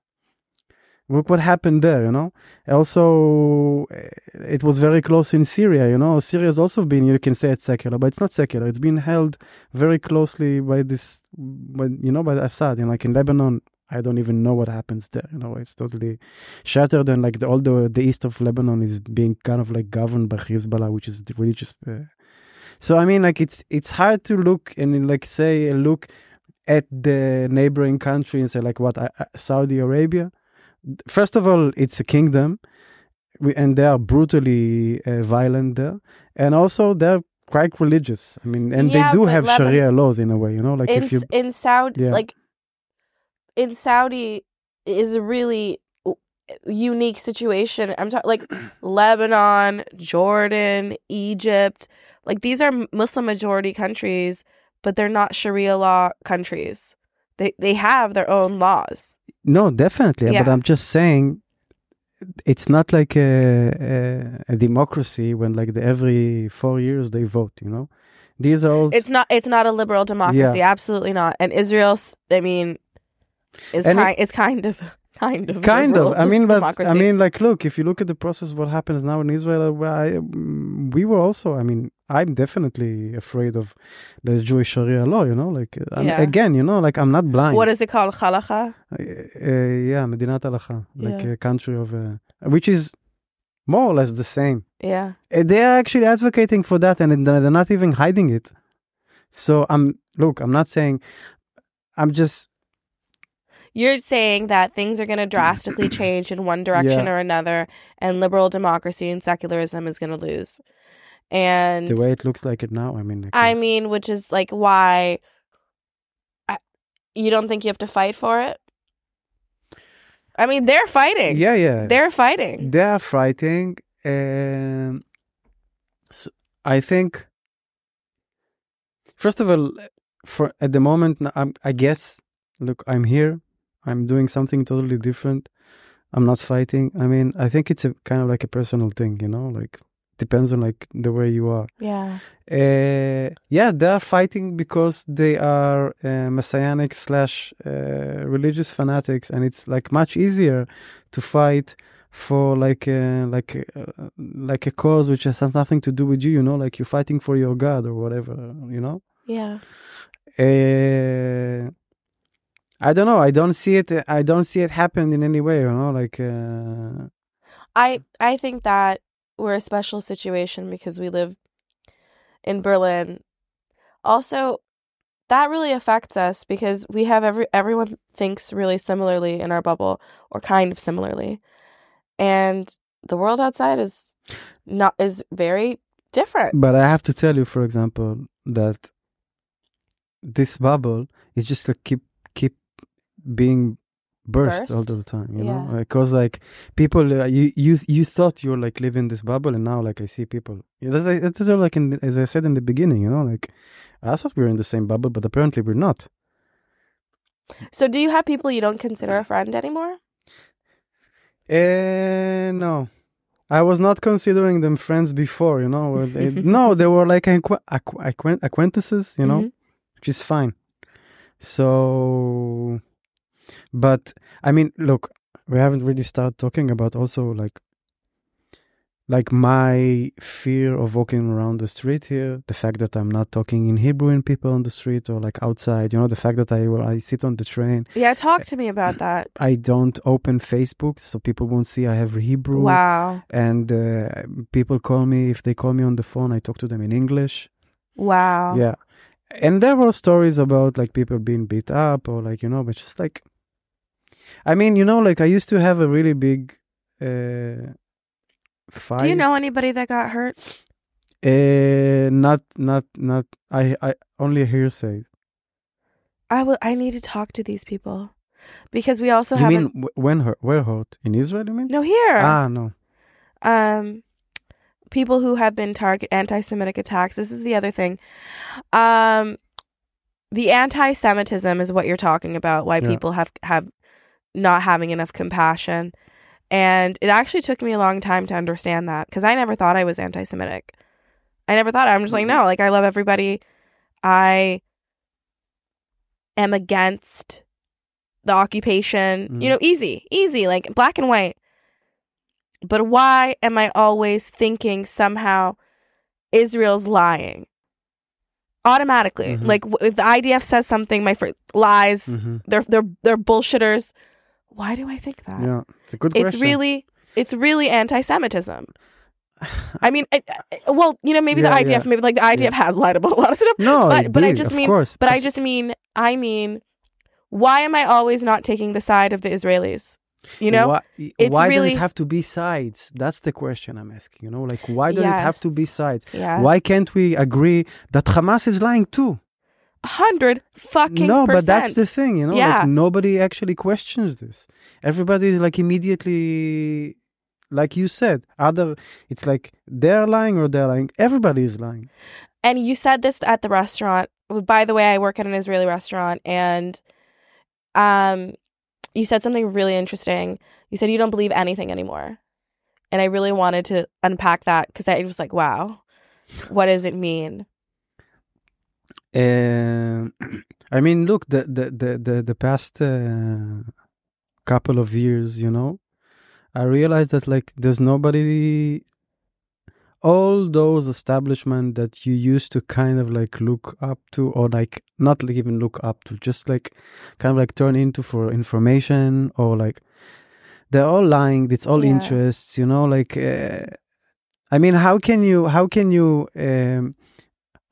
look what happened there, you know. Also, uh, it was very close in Syria, you know. Syria has also been, you can say it's secular, but it's not secular. It's been held very closely by this, by, you know, by Assad. And like in Lebanon, I don't even know what happens there. You know, it's totally shattered, and like the, all the the east of Lebanon is being kind of like governed by Hezbollah, which is the religious. Uh, so I mean, like it's it's hard to look and like say look at the neighboring country and say like what uh, uh, Saudi Arabia. First of all, it's a kingdom, we, and they are brutally uh, violent there, and also they're quite religious. I mean, and Yeah, they do have Lebanon- Sharia laws in a way, you know, like in if you in Saudi, Yeah. like in Saudi, is a really unique situation. I'm talking like <clears throat> Lebanon, Jordan, Egypt. Like these are Muslim majority countries, but they're not Sharia law countries. They they have their own laws. No, definitely. Yeah. But I'm just saying, it's not like a, a, a democracy when like the, every four years they vote. You know, these are all. It's not it's not a liberal democracy. Absolutely not. And Israel's I mean is And it- kind is kind of kind of kind of. I mean, but democracy. I mean, like, look, if you look at the process, what happens now in Israel, uh, I, we were also. I mean, I'm definitely afraid of the Jewish Sharia law. You know, like uh, Yeah. again, you know, like I'm not blind. what is it called? Halacha? Uh, uh, yeah, Medinat Halacha, like Yeah. a country of, uh, which is more or less the same. Yeah. They are actually advocating for that and they're not even hiding it so i'm look i'm not saying i'm just You're saying that things are going to drastically <clears throat> change in one direction Yeah. or another, and liberal democracy and secularism is going to lose. And the way it looks like it now i mean like, I mean, which is like why I, you don't think you have to fight for it? I mean, they're fighting. yeah yeah They're fighting. they are fighting um so i think first of all for at the moment I'm, i guess look i'm here i'm doing something totally different i'm not fighting i mean i think it's a kind of like a personal thing you know like depends on like the way you are Yeah. uh, yeah, they are fighting because they are uh, messianic slash uh, religious fanatics, and it's like much easier to fight for like uh, like uh, like a cause which has nothing to do with you. You know, like you're fighting for your God or whatever. You know. Yeah. Uh, I don't know. I don't see it. I don't see it happen in any way. You know, like uh, I I think that we're a special situation because we live in Berlin. Also, that really affects us because we have every everyone thinks really similarly in our bubble or kind of similarly. And the world outside is not is very different. But I have to tell you, for example, that this bubble is just like keep keep being burst, Burst? all the time. You know, because like people, uh, you you you thought you were like living this bubble, and now like I see people. Yeah, That's like, that's all like in, as I said in the beginning. You know, like I thought we were in the same bubble, but apparently we're not. So do you have people you don't consider a friend anymore? Eh, no. I was not considering them friends before, you know. They, <laughs> no, they were like acqu- acqu- acquaint- acquaintances, you know, Mhm. which is fine. So, but I mean, look, we haven't really started talking about also like, like my fear of walking around the street here, the fact that I'm not talking in Hebrew in people on the street or like outside, you know, the fact that I I sit on the train, Yeah, talk to me about that. I don't open Facebook so people won't see I have Hebrew Wow. and uh, people call me if they call me on the phone i talk to them in english Wow. yeah and there were stories about like people being beat up or like you know but just like i mean you know like i used to have a really big uh fight Do you know anybody that got hurt? uh not not not i i only hearsay I will. I need to talk to these people because we also haven't. mean wh- when hurt where hurt in israel you mean no, here. ah no um people who have been target anti-semitic attacks this is the other thing um the anti-semitism is what you're talking about why Yeah. people have have not having enough compassion and it actually took me a long time to understand that because i never thought i was anti-semitic i never thought i'm just like no like i love everybody i am against the occupation Mhm. you know easy easy like black and white but why am I always thinking somehow Israel's lying? Automatically, Mhm. like if the IDF says something, my fr- lies. Mhm. They're they're they're bullshitters. Why do I think that? yeah it's a good it's question really it's really anti-Semitism. I mean, I, I- well, you know, maybe Yeah, the IDF, yeah. maybe like the IDF has lied about a lot of stuff. no but- but I just mean- course. But I just mean, I mean, why am I always not taking the side of the Israelis? You know, why, it's why really- does it have to be sides that's the question i'm asking you know like why does it have to be sides yeah, why can't we agree that hamas is lying too hundred fucking no percent. but that's the thing you know Yeah. like nobody actually questions this everybody like immediately like you said other it's like they're lying or they're lying everybody is lying And you said this at the restaurant. By the way, I work at an Israeli restaurant and um you said something really interesting. You said you don't believe anything anymore. And I really wanted to unpack that cuz I was like, wow. What does it mean? Um, <clears throat> I mean, look, the the the the, the past uh, couple of years, you know, I realized that like there's nobody. All those establishment that you used to kind of like look up to, or like not like even look up to, just like kind of like turn into for information, or like they're all lying. It's all Yeah. interests, you know. Like, uh, I mean, how can you? How can you? Um,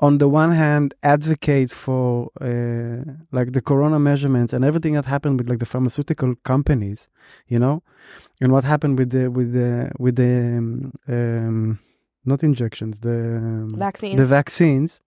on the one hand advocate for uh, like the corona measurements and everything that happened with like the pharmaceutical companies you know and what happened with the with the with the um, um, not injections the um, Vaccines. the vaccines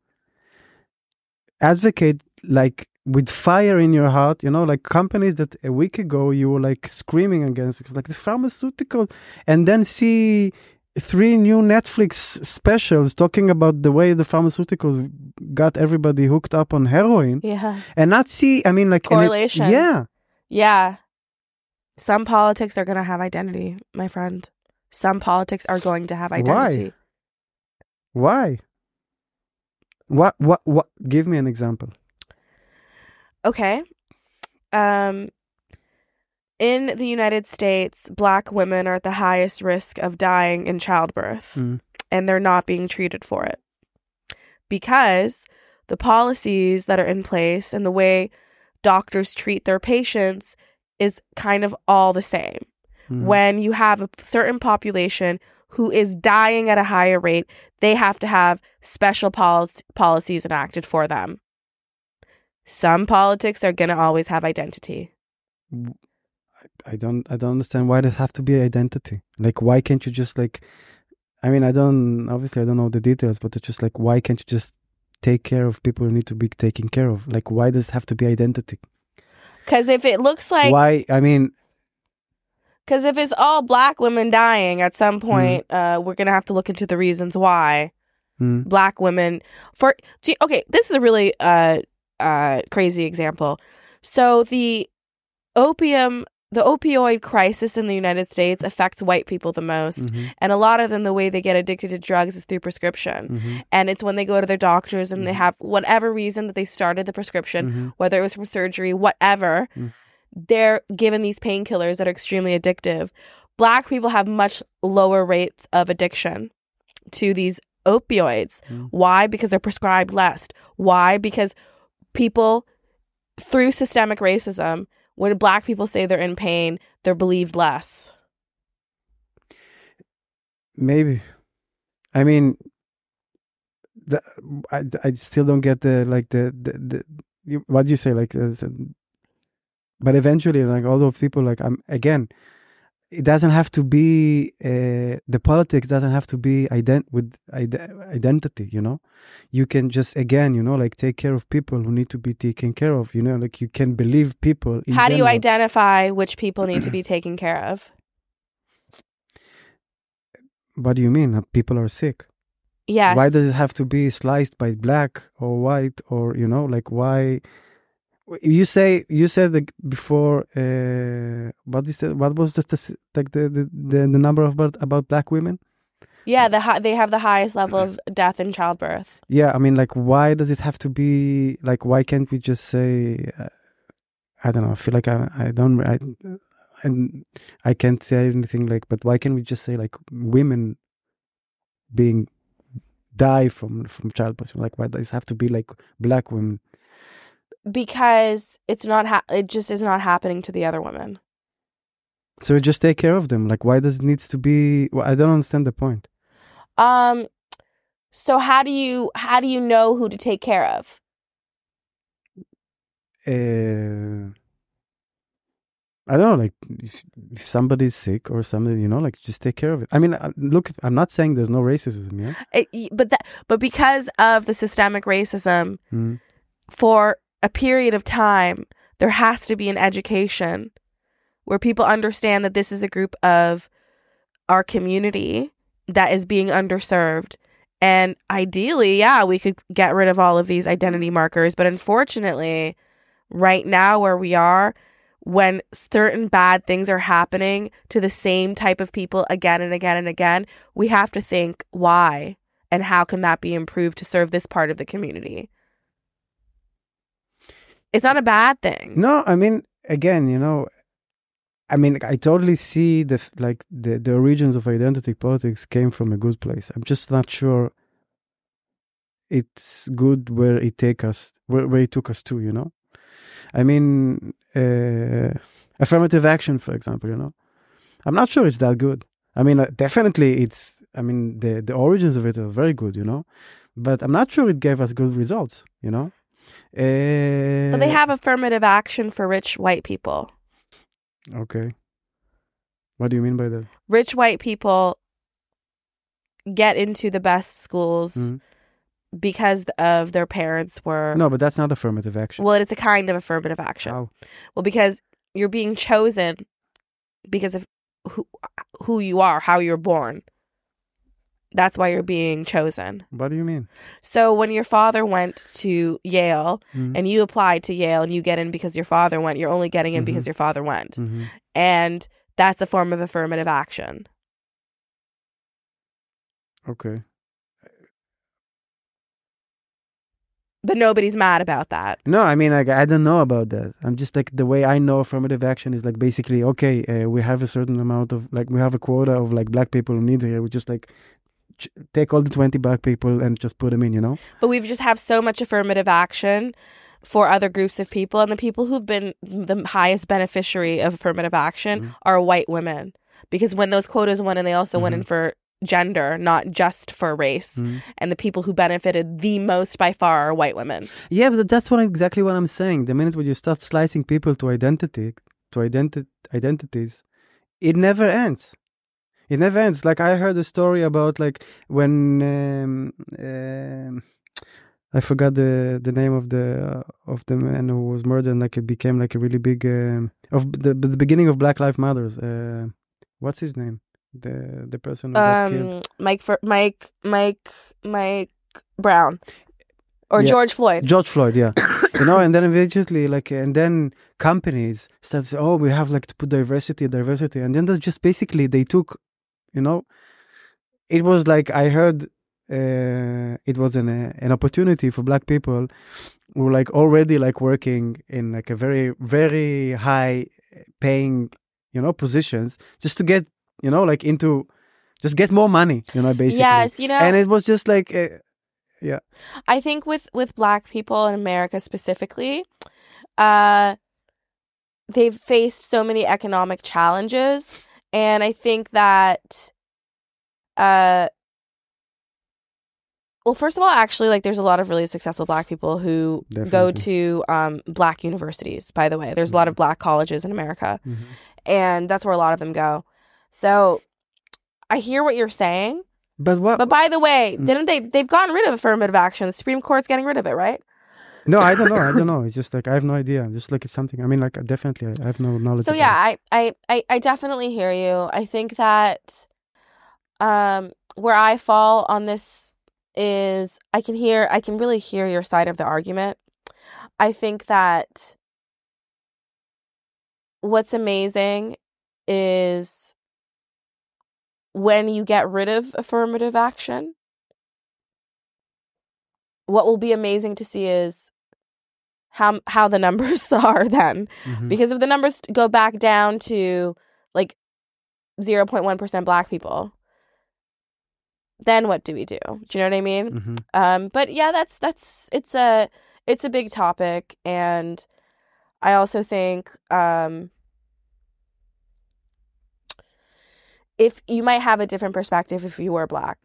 advocate like with fire in your heart you know like companies that a week ago you were like screaming against because like the pharmaceutical and then see three new netflix specials talking about the way the pharmaceuticals got everybody hooked up on heroin yeah. and not see i mean like and it- Correlation. yeah Yeah. Some politics are going to have identity, my friend. Some politics are going to have Why? identity. why what what what give me an example Okay. Um in the United States, black women are at the highest risk of dying in childbirth Mm. and they're not being treated for it. Because the policies that are in place and the way doctors treat their patients is kind of all the same. Mhm. When you have a certain population who is dying at a higher rate, they have to have special pol- policies enacted for them. Some politics are going to always have identity. I don't I don't understand why does have to be identity. Like why can't you just like I mean I don't obviously I don't know the details, but it's just like why can't you just take care of people who need to be taken care of? Like why does it have to be identity? Because if it looks like why I mean Because if it's all black women dying at some Mm-hmm. point, uh, we're gonna have to look into the reasons why hmm, black women for. gee, Okay, this is a really uh, uh, crazy example. So the opium, the opioid crisis in the United States affects white people the most, mhm, and a lot of them, the way they get addicted to drugs is through prescription. mhm, And it's when they go to their doctors and they Mhm. have whatever reason that they started the prescription, mhm. whether it was from surgery, whatever, Mm. they're given these painkillers that are extremely addictive. Black people have much lower rates of addiction to these opioids. Mm. Why? Because they're prescribed less. Why? Because people, through systemic racism, when black people say they're in pain, they're believed less. Maybe. I mean, the, I, I still don't get the like the the, the what do you say like uh, but eventually like all those people like I'm again it doesn't have to be uh, the politics doesn't have to be ident with ide- identity you know you can just again you know like take care of people who need to be taken care of you know like you can believe people in How do you identify which people need to be taken care of? what do you mean Uh, people are sick Yes. Why does it have to be sliced by black or white or you know like why? You say you said like before. Uh, what is the, what was the like the the, the, number of about, about black women? yeah, the they have the highest level of death in childbirth. Yeah, I mean like why does it have to be like why can't we just say? Uh, I don't know. I feel like I I don't I and I can't say anything like. But why can't we just say like women being die from from childbirth? Like why does it have to be like black women? Because it's not ha- it just is not happening to the other women So just take care of them. Like, why does it needs to be? Well, I don't understand the point. um so how do you how do you know who to take care of Uh, I don't know. Like, if, if somebody's sick or something, you know, like just take care of it. I mean, uh, look, I'm not saying there's no racism. Yeah. It- but that but because of the systemic racism Mm. for a period of time there has to be an education where people understand that this is a group of our community that is being underserved. And ideally yeah we could get rid of all of these identity markers but unfortunately right now where we are when certain bad things are happening to the same type of people again and again and again we have to think why and how can that be improved to serve this part of the community it's not a bad thing No, I mean, again, you know, I mean, I totally see the like the the origins of identity politics came from a good place. I'm just not sure it's good where it take us where, where it took us to. You know, I mean, uh, affirmative action, for example. You know, I'm not sure it's that good. I mean, uh, definitely it's. I mean, the the origins of it are very good. You know, but I'm not sure it gave us good results. You know. Uh, but they have affirmative action for rich white people Okay. What do you mean by that? rich white people get into the best schools Mhm. because of their parents were No, but that's not affirmative action. well it's a kind of affirmative action How? well because you're being chosen because of who who you are how you're born that's why you're being chosen What do you mean? so when your father went to Yale Mhm. and you applied to Yale and you get in because your father went you're only getting in because Mhm. your father went Mhm. and that's a form of affirmative action Okay. but nobody's mad about that No, I mean, like, I don't know about that. I'm just like the way I know affirmative action is like basically okay. Uh, we have a certain amount of like we have a quota of like black people who need here. We just like take all the twenty black people and just put them in. You know? but we just have so much affirmative action for other groups of people and the people who've been the highest beneficiary of affirmative action Mhm. are white women because when those quotas went in they also went in Mhm. for gender, not just for race. Mm. And the people who benefited the most by far are white women. Yeah, but that's what exactly what I'm saying. The minute when you start slicing people to identity, to identi- identities, it never ends. It events. Like I heard a story about like when um, um, I forgot the the name of the uh, of the man who was murdered. And, Like it became like a really big um, of the the beginning of Black Lives Matters. Uh, what's his name? The the person who got killed. Um, Mike, for, Mike, Mike, Mike Brown, or Yeah. George Floyd. George Floyd, yeah. <coughs> you know, and then eventually, like, and then companies start to say, oh, we have like to put diversity, diversity. And then they just basically they took, you know, it was like I heard uh, it was an, uh, an opportunity for black people who were like already like working in like a very, very high paying, you know, positions just to get, you know, like into, just get more money, you know, basically. Yes, you know, And it was just like, uh, I think with with black people in America specifically, uh, they've faced so many economic challenges, and I think that, uh, well, first of all, actually, like there's a lot of really successful black people who go to um black universities. By the way, there's a lot of black colleges in America, mhm. and that's where a lot of them go. So, I hear what you're saying. but what? But by the way, Mm. didn't they? They've gotten rid of affirmative action. The Supreme Court's getting rid of it, right? No, I don't know. I don't know. It's just like I have no idea. Just like it's something. I mean, like definitely, I, have no knowledge. So yeah, I, I, I, I definitely hear you. I think that, um, where I fall on this is I can hear, I can really hear your side of the argument. I think that what's amazing is when you get rid of affirmative action. What will be amazing to see is how how the numbers <laughs> are then. Mhm. because if the numbers go back down to like 0.1% black people then what do we do do you know what i mean Mhm. um but yeah that's that's it's a it's a big topic and i also think um if you might have a different perspective if you were black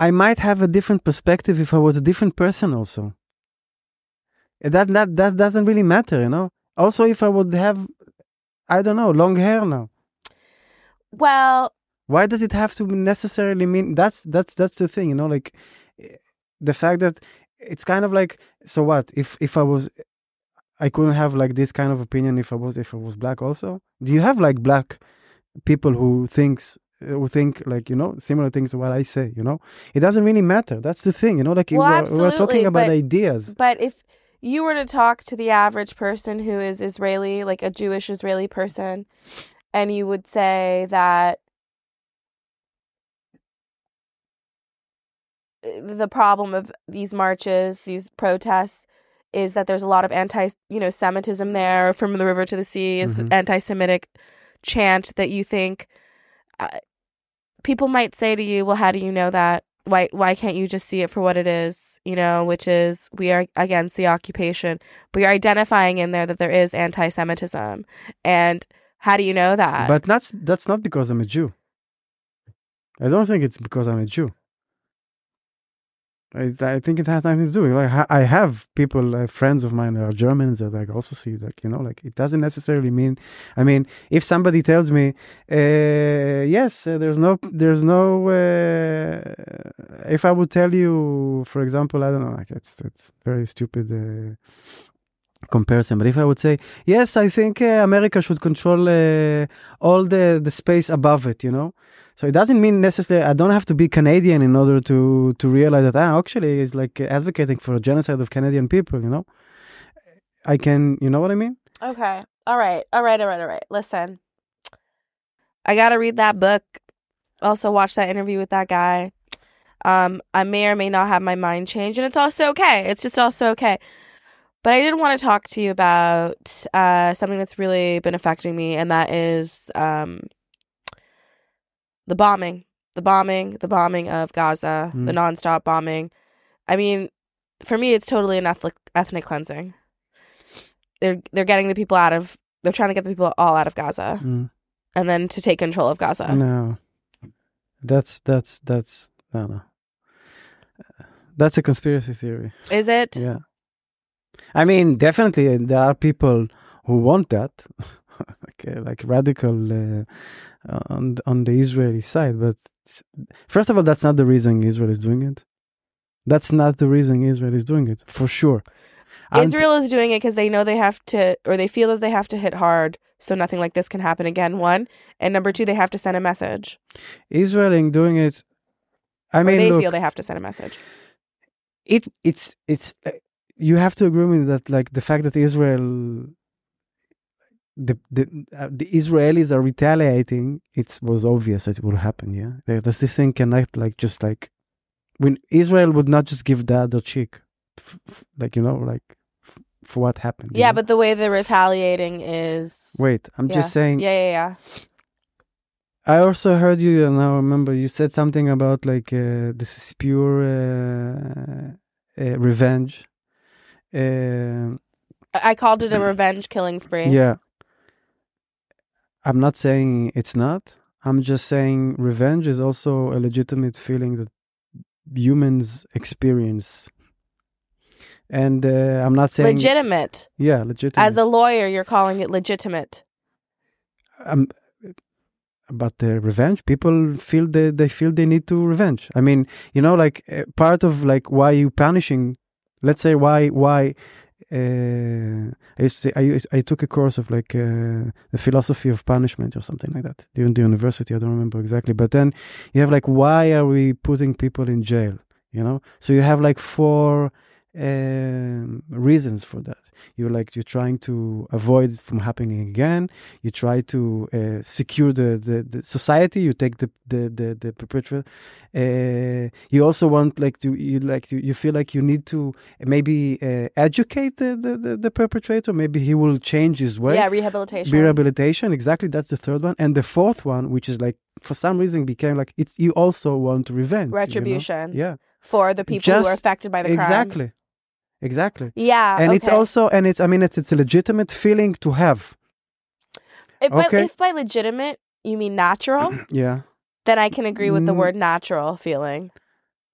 I might have a different perspective if I was a different person. Also, that that that doesn't really matter, you know. Also, if I would have, I don't know, long hair now. well Why does it have to necessarily mean? That's that's that's the thing, you know. Like the fact that it's kind of like, so what? If if I was, I couldn't have like this kind of opinion if I was if I was black. Also, do you have like black people who thinks who think like you know similar things to what I say? You know, it doesn't really matter. That's the thing, you know. Like Well, we're, we're talking about but- ideas. But if you were to talk to the average person who is Israeli, like a Jewish Israeli person, and you would say that the problem of these marches, these protests, is that there's a lot of anti, you know, Semitism there. From the river to the sea is Mhm. anti-Semitic chant that you think. Uh, people might say to you, "Well, how do you know that? Why why can't you just see it for what it is? You know, which is we are against the occupation, but you're identifying in there that there is anti-Semitism, and how do you know that? But that's that's not because I'm a Jew. I don't think it's because I'm a Jew. I, I think it has nothing to do. Like I have people, uh, friends of mine, are Germans that like also see like you know like it doesn't necessarily mean. I mean, if somebody tells me, uh, yes, uh, there's no, there's no. Uh, if I would tell you, for example, I don't know, like it's it's very stupid. Uh, comparison but if i would say yes i think uh, america should control uh, all the the space above it you know so it doesn't mean necessarily i don't have to be canadian in order to to realize that ah, actually it's like advocating for a genocide of canadian people you know i can you know what i mean okay, all right, all right, all right, all right. Listen, I gotta read that book. Also, watch that interview with that guy. Um, I may or may not have my mind change, and it's also okay. It's just also okay. But I did want to talk to you about uh, something that's really been affecting me, and that is um, the bombing, the bombing, the bombing of Gaza, the Mm. nonstop bombing. I mean, for me, it's totally an ethnic ethnic cleansing. They're they're getting the people out of. They're trying to get the people all out of Gaza, Mm. and then to take control of Gaza. no That's that's that's I don't know. That's a conspiracy theory. Is it? Yeah. I mean, definitely uh, there are people who want that, <laughs> okay, like radical uh, on on the Israeli side. But first of all, that's not the reason Israel is doing it. That's not the reason Israel is doing it for sure. And- Israel is doing it because they know they have to, or they feel that they have to hit hard so nothing like this can happen again. One. And number two, they have to send a message. Israel in doing it. I Or mean, they look, feel they have to send a message. it it's it's uh, you have to agree with me that like the fact that Israel the the uh, the Israelis are retaliating it was obvious that it will happen yeah there's this thing cannot like just like when Israel would not just give the other cheek f- f- like you know like f- for what happened Yeah, know? but the way they're retaliating is. wait I'm just saying Yeah, yeah, yeah. I also heard you and I remember you said something about like uh, this is pure uh, uh, revenge uh, I called it a revenge killing spree. Yeah. I'm not saying it's not. I'm just saying revenge is also a legitimate feeling that humans experience. And uh, I'm not saying Legitimate. yeah, legitimate. As a lawyer, you're calling it legitimate. um, but the revenge, people feel they they feel they need to revenge. I mean, you know, like uh, part of like why you punishing. Let's say why why. Uh, I, used to, I I took a course of like uh, the philosophy of punishment or something like that during the university. I don't remember exactly, but then you have like why are we putting people in jail? You know, so you have like four um, reasons for that. You're like you're trying to avoid it from happening again you try to uh, secure the, the, the society you take the the the, the perpetrator uh, you also want like to you like to, you feel like you need to maybe uh, educate the, the, the, the perpetrator maybe he will change his way Yeah, rehabilitation. rehabilitation exactly that's the third one and the fourth one which is like for some reason became like it's you also want revenge you know? Retribution. yeah For the people who are affected by the crime. exactly exactly Yeah. and it's also and it's i mean it's it's a legitimate feeling to have If by, if by legitimate you mean natural, <clears throat> yeah then I can agree with the Mm. word natural feeling.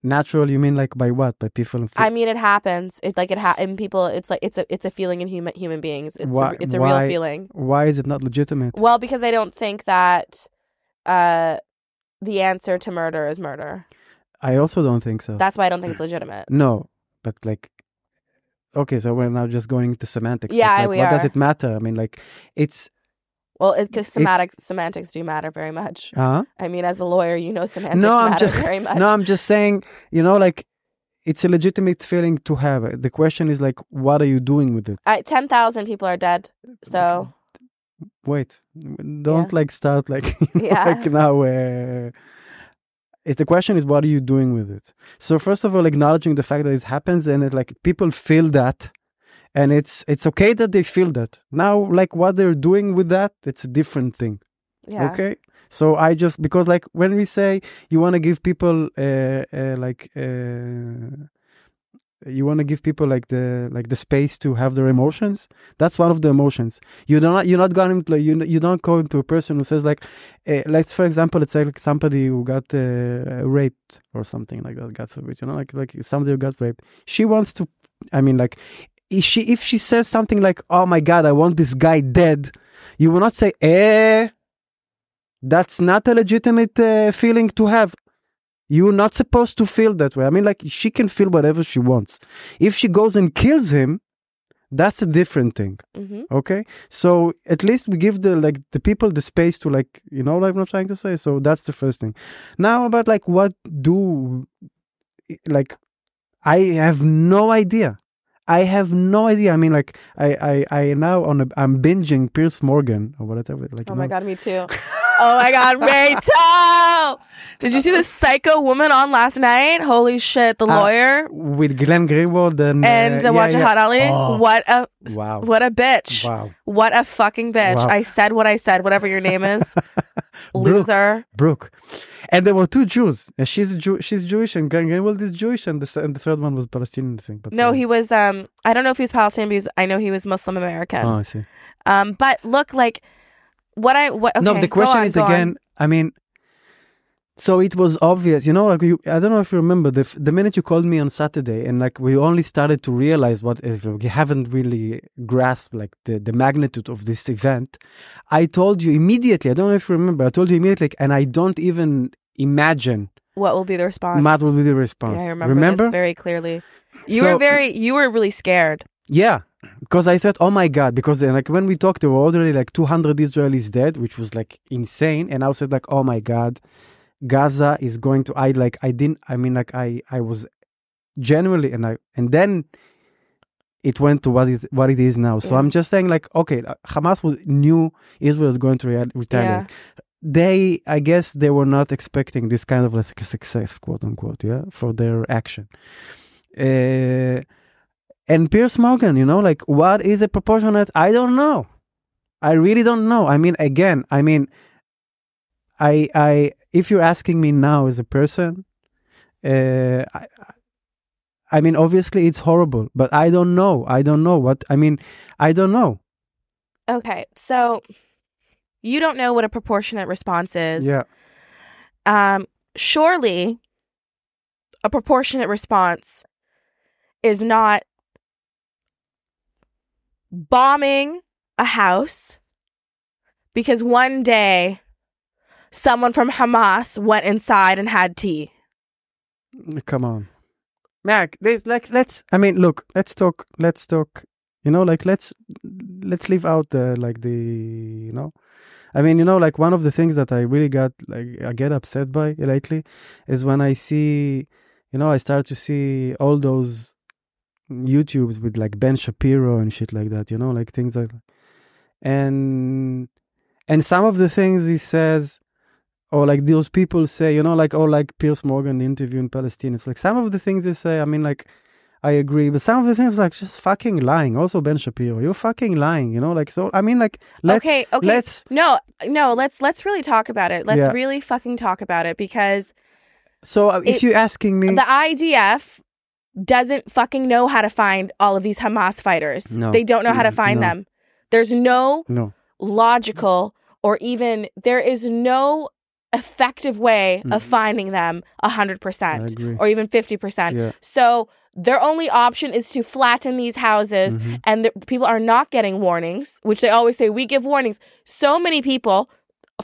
Natural, you mean like by what? By people? I mean, it happens. It like it ha- in people. It's like it's a it's a feeling in human human beings. It's Why- a, it's a why- real feeling. Why is it not legitimate? Well, because I don't think that uh the answer to murder is murder. I also don't think so. That's why I don't think it's legitimate. no, but like, okay, so we're now just going to semantics. Yeah, like, we what does it matter? I mean, like, it's Well, it, cause semantics semantics do matter very much. uh I mean, as a lawyer, you know semantics No, I'm matter just very much. <laughs> no, I'm just saying, you know, like, it's a legitimate feeling to have. The question is like, what are you doing with it? I, Ten thousand people are dead. So Wait, don't like start like <laughs> Yeah. like now. Uh, it, the question is, what are you doing with it? So first of all, acknowledging the fact that it happens and it like people feel that, and it's it's okay that they feel that. Now, like what they're doing with that, it's a different thing. yeah. Okay. So I just because like when we say you want to give people uh, uh like uh you want to give people like the like the space to have their emotions? That's one of the emotions. You don't you're not going to you you don't go into a person who says like uh, let's for example it's like somebody who got uh, raped or something like that god forbid you know like like somebody who got raped. She wants to i mean like if she if she says something like oh my god i want this guy dead you will not say eh that's not a legitimate uh, feeling to have you're not supposed to feel that way. I mean like she can feel whatever she wants. If she goes and kills him that's a different thing. Hmm okay? So at least we give the like the people the space to like you know like what i'm trying to say? So that's the first thing. Now about like what do like i have no idea. I have no idea. I mean like i i i now on a i'm binging Piers Morgan or whatever like Oh my know. god, me too. oh my god, me <laughs> too. Did you see the psycho woman on last night? Holy shit, the Uh, lawyer with glenn greenwald and and uh, uh, yeah, Wajahat yeah. Ali. Oh, What a wow what a bitch. wow What a fucking bitch. Wow. I said what I said, whatever your name is. <laughs> Loser. Brooke. And there were two Jews. And she's a Jew, she's Jewish, and Glenn Greenwald is Jewish, and the and the third one was Palestinian, I think. But No, uh, he was um I don't know if he was Palestinian, was, I know he was Muslim American. Oh, I see. Um but look like what I what okay, no, the question on, is go on. again. I mean, so it was obvious, you know, like you, I don't know if you remember the the minute you called me on Saturday, and like we only started to realize what we haven't really grasped like the the magnitude of this event. I told you immediately. I don't know if you remember. I told you immediately, like, and I don't even imagine What will be the response? what will be the response. Yeah, I remember, this very clearly. You So- were very, you were really scared. Yeah, because I thought, oh my god, because then, like when we talked, there were already like 200 Israelis dead, which was like insane, and I was like, oh my god, Gaza is going to. I like, I didn't. I mean, like, I, I was genuinely, and I, and then it went to what is what it is now. So Yeah. I'm just saying, like, okay, Hamas was knew Israel was going to rea- retaliate. Yeah. They, I guess, they were not expecting this kind of like a success, quote unquote, yeah, for their action. Uh, and Piers Morgan, you know, like what is a proportionate? I don't know. I really don't know. I mean, again, I mean, I, I, if you're asking me now as a person, uh, I, I mean, obviously it's horrible, but I don't know. I don't know what. I mean, I don't know. Okay, so you don't know what a proportionate response is. Yeah. Um, surely a proportionate response is not bombing a house because one day someone from Hamas went inside and had tea. Come on, Mak. They, like, let's. I mean, look. Let's talk. Let's talk. You know, like let's let's leave out the like the you know. I mean, you know, like one of the things that I really got like I get upset by lately is when I see, you know, I start to see all those YouTubes with like Ben Shapiro and shit like that. You know, like things like, and and some of the things he says or like those people say, you know, like oh, like Piers Morgan interview in Palestine. It's like some of the things they say. I mean, like I agree, but some of the things like just fucking lying. Also, Ben Shapiro, you're fucking lying. You know, like so. I mean, like let's okay, okay. let's No, no, let's let's really talk about it. Let's Yeah. really fucking talk about it because so uh, if It- you're asking me, the IDF doesn't fucking know how to find all of these Hamas fighters. No. They don't know how to Mm, find no. them. There's no no, logical or even there is no effective way of Mhm. finding them I 100% or even 50%. yeah, So their only option is to flatten these houses mhm. and the, people are not getting warnings, which they always say we give warnings. So many people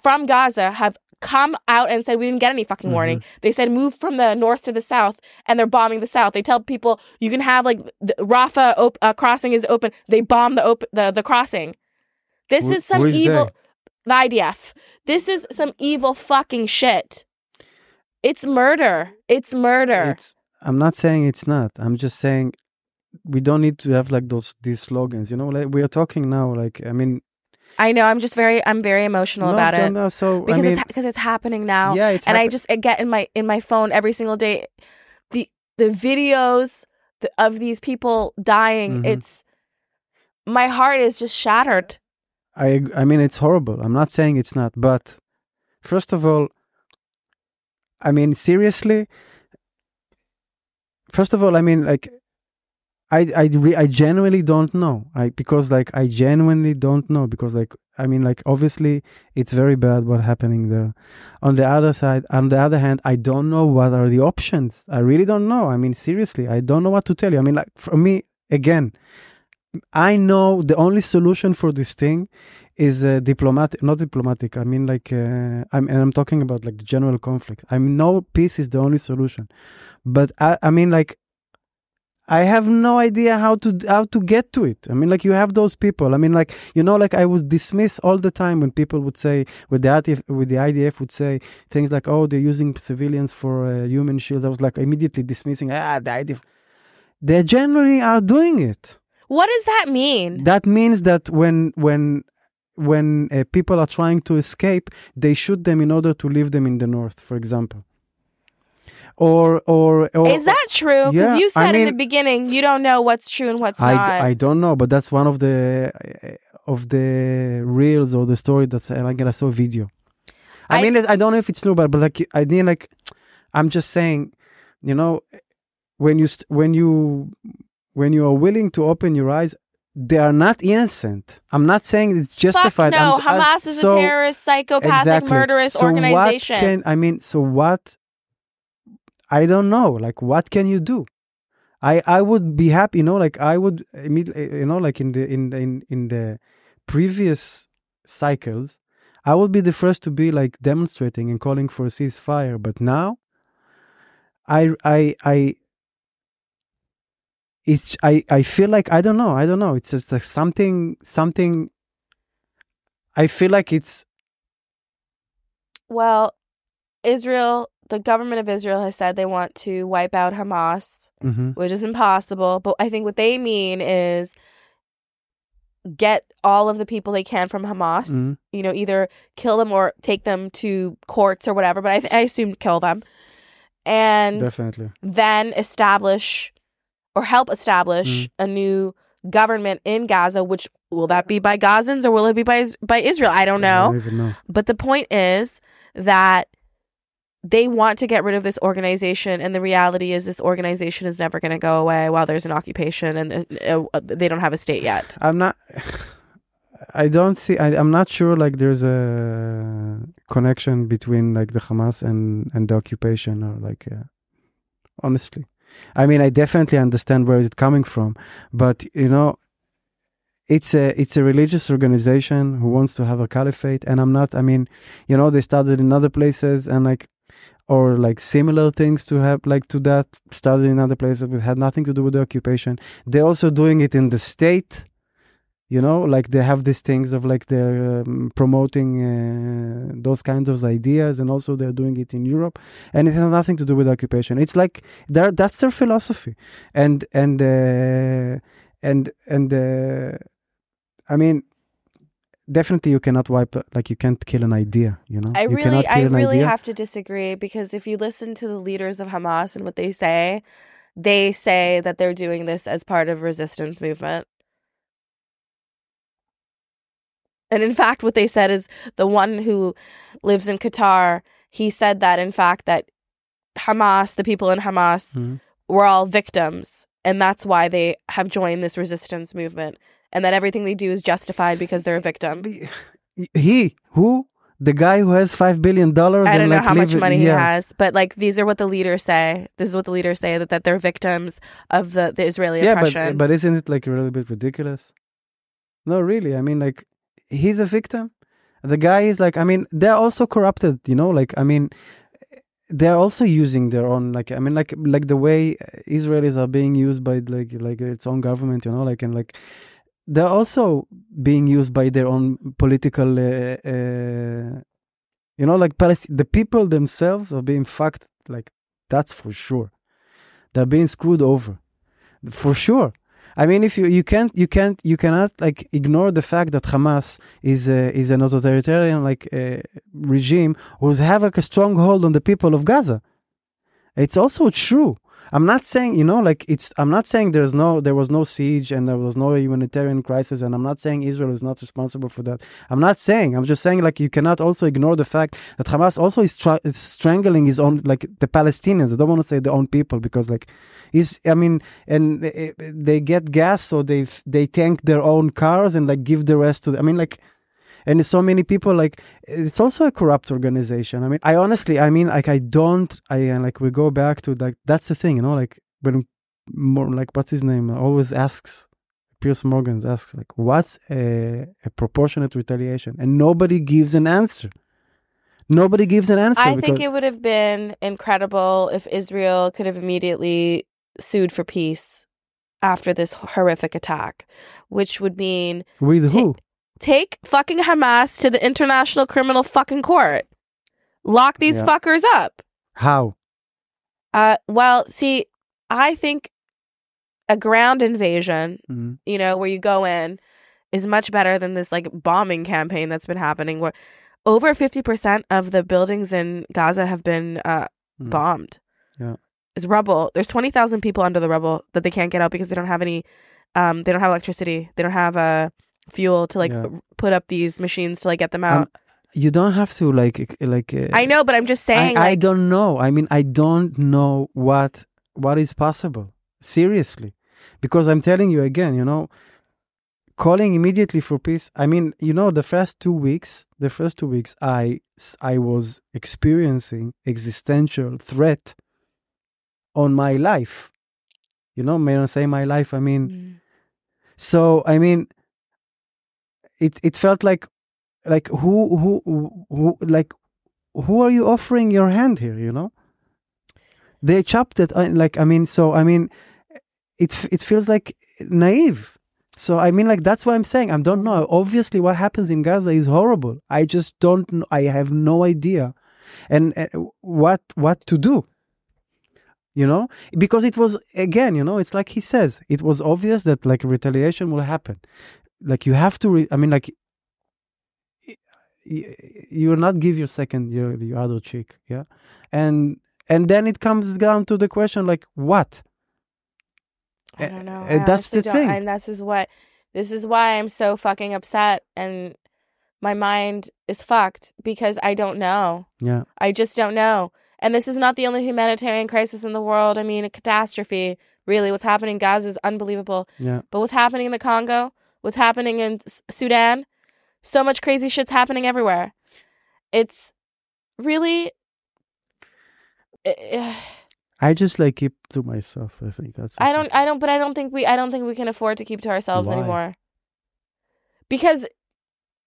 from Gaza have come out and said we didn't get any fucking warning. Mm-hmm. They said move from the north to the south, and they're bombing the south. They tell people you can have like the Rafah op- uh, crossing is open. They bomb the op- the the crossing. This is some evil. they? The IDF. This is some evil fucking shit. It's murder. It's murder. It's. I'm not saying it's not. I'm just saying we don't need to have like those these slogans. You know, like we are talking now. Like I mean, I know. I'm just very. I'm very emotional no, about it no, so because I mean, it's because it's happening now. yeah, it's and I just I get in my in my phone every single day the the videos of these people dying. Mhm. It's my heart is just shattered. I I mean it's horrible. I'm not saying it's not, but first of all, I mean seriously. First of all, I mean like, I I re- I genuinely don't know. I because like I genuinely don't know because like I mean like obviously it's very bad what happening there. On the other side, on the other hand, I don't know what are the options. I really don't know. I mean seriously, I don't know what to tell you. I mean like for me again, I know the only solution for this thing is uh, diplomatic, not diplomatic. I mean, like, uh, I'm and I'm talking about like the general conflict. I know peace is the only solution, but I, I mean, like, I have no idea how to how to get to it. I mean, like, you have those people. I mean, like, you know, like I was dismissed all the time when people would say, with the IDF, with the IDF would say things like, "Oh, they're using civilians for uh, human shields." I was like immediately dismissing, "Ah, the IDF." They generally are doing it What does that mean? that means that when when when uh, people are trying to escape they shoot them in order to leave them in the north for example or or, or Is that true? Because Yeah, you I said in the beginning you don't know what's true and what's I, not. I don't know but that's one of the uh, of the reels or the story that's uh, like I saw video I, I- mean I don't know if it's true but but like I mean like I'm just saying you know when you st- when you when you are willing to open your eyes they are not innocent. I'm not saying it's justified. Fuck no, I'm- I- Hamas is so- a terrorist, psychopathic, Exactly. murderous So organization. What can, I mean, so what? I don't know. Like, what can you do? I I would be happy, you know, like I would immediately, eh, you know, like in the in in in the previous cycles, I would be the first to be like demonstrating and calling for a ceasefire. But now, I I I. It's I, I feel like I don't know I don't know it's just like something something I feel like it's well, Israel, the government of Israel has said they want to wipe out Hamas, mhm. which is impossible. But I think what they mean is get all of the people they can from Hamas. Mhm. You know, either kill them or take them to courts or whatever. But I, th- I assume kill them, and definitely then establish or help establish Mm-hmm. a new government in Gaza. Which will that be by Gazans or will it be by by Israel? I don't I know. don't even know. But the point is that they want to get rid of this organization, and the reality is this organization is never going to go away while there's an occupation and uh, uh, they don't have a state yet. I'm not. I don't see. I, I'm not sure. Like, there's a connection between like the Hamas and and the occupation, or like, uh, honestly, I mean, I definitely understand where is it coming from, but you know, it's a it's a religious organization who wants to have a caliphate, and I'm not. I mean, you know, they started in other places, and like. Or like similar things to have like to that started in other places, but had nothing to do with the occupation. They're also doing it in the state, you know like they have these things of like they're um, promoting uh, those kinds of ideas and also they're doing it in europe and it has nothing to do with occupation it's like that's their philosophy and and uh, and and uh, i mean definitely you cannot wipe like you can't kill an idea you know I you really, I really idea. have to disagree because if you listen to the leaders of Hamas and what they say, they say that they're doing this as part of resistance movement. And in fact, what they said is the one who lives in Qatar, he said that in fact that Hamas, the people in Hamas, Mhm. were all victims, and that's why they have joined this resistance movement, and that everything they do is justified because they're a victim. he who the guy who has five billion dollars I and don't know like how much money yeah. he has, but like these are what the leaders say. This is what the leaders say that, that they're victims of the, the Israeli yeah oppression. but but isn't it like a little bit ridiculous no really i mean like he's a victim. The guy is like i mean they're also corrupted you know like i mean they're also using their own like i mean like like the way israelis are being used by like like its own government you know like and like they're also being used by their own political uh, uh, you know like Palestine, the people themselves are being fucked like that's for sure. They're being screwed over. For sure i mean if you you can't you can't you cannot like ignore the fact that hamas is a, is an authoritarian like uh, regime who's have like a strong hold on the people of gaza. It's also true i'm not saying you know like it's i'm not saying there's no there was no siege and there was no humanitarian crisis and i'm not saying israel is not responsible for that. I'm not saying i'm just saying like you cannot also ignore the fact that hamas also is, tra- is strangling his own like the palestinians. I don't want to say their own people because like is i mean and eh, they get gas so they they tank their own cars and like give the rest to i mean like and so many people like it's also a corrupt organization. I mean i honestly i mean like i don't i uh, like we go back to like that's the thing you know like when more like what's his name always asks Piers Morgan asks like what's a, a proportionate retaliation? And nobody gives an answer. Nobody gives an answer I think it would have been incredible if Israel could have immediately sued for peace after this horrific attack, which would mean with ta- who take fucking Hamas to the International Criminal fucking Court. Lock these Yeah. fuckers up. how Uh well, see, I think a ground invasion, Mhm. you know, where you go in is much better than this like bombing campaign that's been happening where over 50% of the buildings in Gaza have been uh Mhm. bombed. Yeah. It's rubble. There's 20,000 people under the rubble that they can't get out because they don't have any um they don't have electricity. They don't have uh fuel to like Yeah. put up these machines to like get them out. Um, you don't have to like ex- like uh, I know, but I'm just saying I, I like don't know. I mean, I don't know what what is possible. Seriously, because I'm telling you again. You know, calling immediately for peace. I mean, you know, the first two weeks, the first two weeks, I I was experiencing existential threat on my life. You know, may I say my life? I mean, Mm. so I mean, it it felt like like who who who like who are you offering your hand here? You know, they chopped it. uh, Like I mean, so I mean, it it feels like naive. So I mean, like that's what I'm saying I don't know. Obviously, what happens in Gaza is horrible. I just don't. I have no idea, and uh, what what to do. You know, because it was again, you know, it's like he says, it was obvious that like retaliation will happen. Like you have to. Re- I mean, like you will not give your second your your other cheek, yeah, and and then it comes down to the question like what I don't know. uh, I that's the don't- thing. and this is what this is why I'm so fucking upset, and my mind is fucked because I don't know. yeah I just don't know. And this is not the only humanitarian crisis in the world. I mean, a catastrophe. Really, what's happening in Gaza is unbelievable. yeah But what's happening in the Congo? What's happening in S- Sudan? So much crazy shit's happening everywhere. It's really. eh, I just like keep to myself. I think that's. I don't. I don't. But I don't think we. I don't think we can afford to keep to ourselves Why? anymore. Because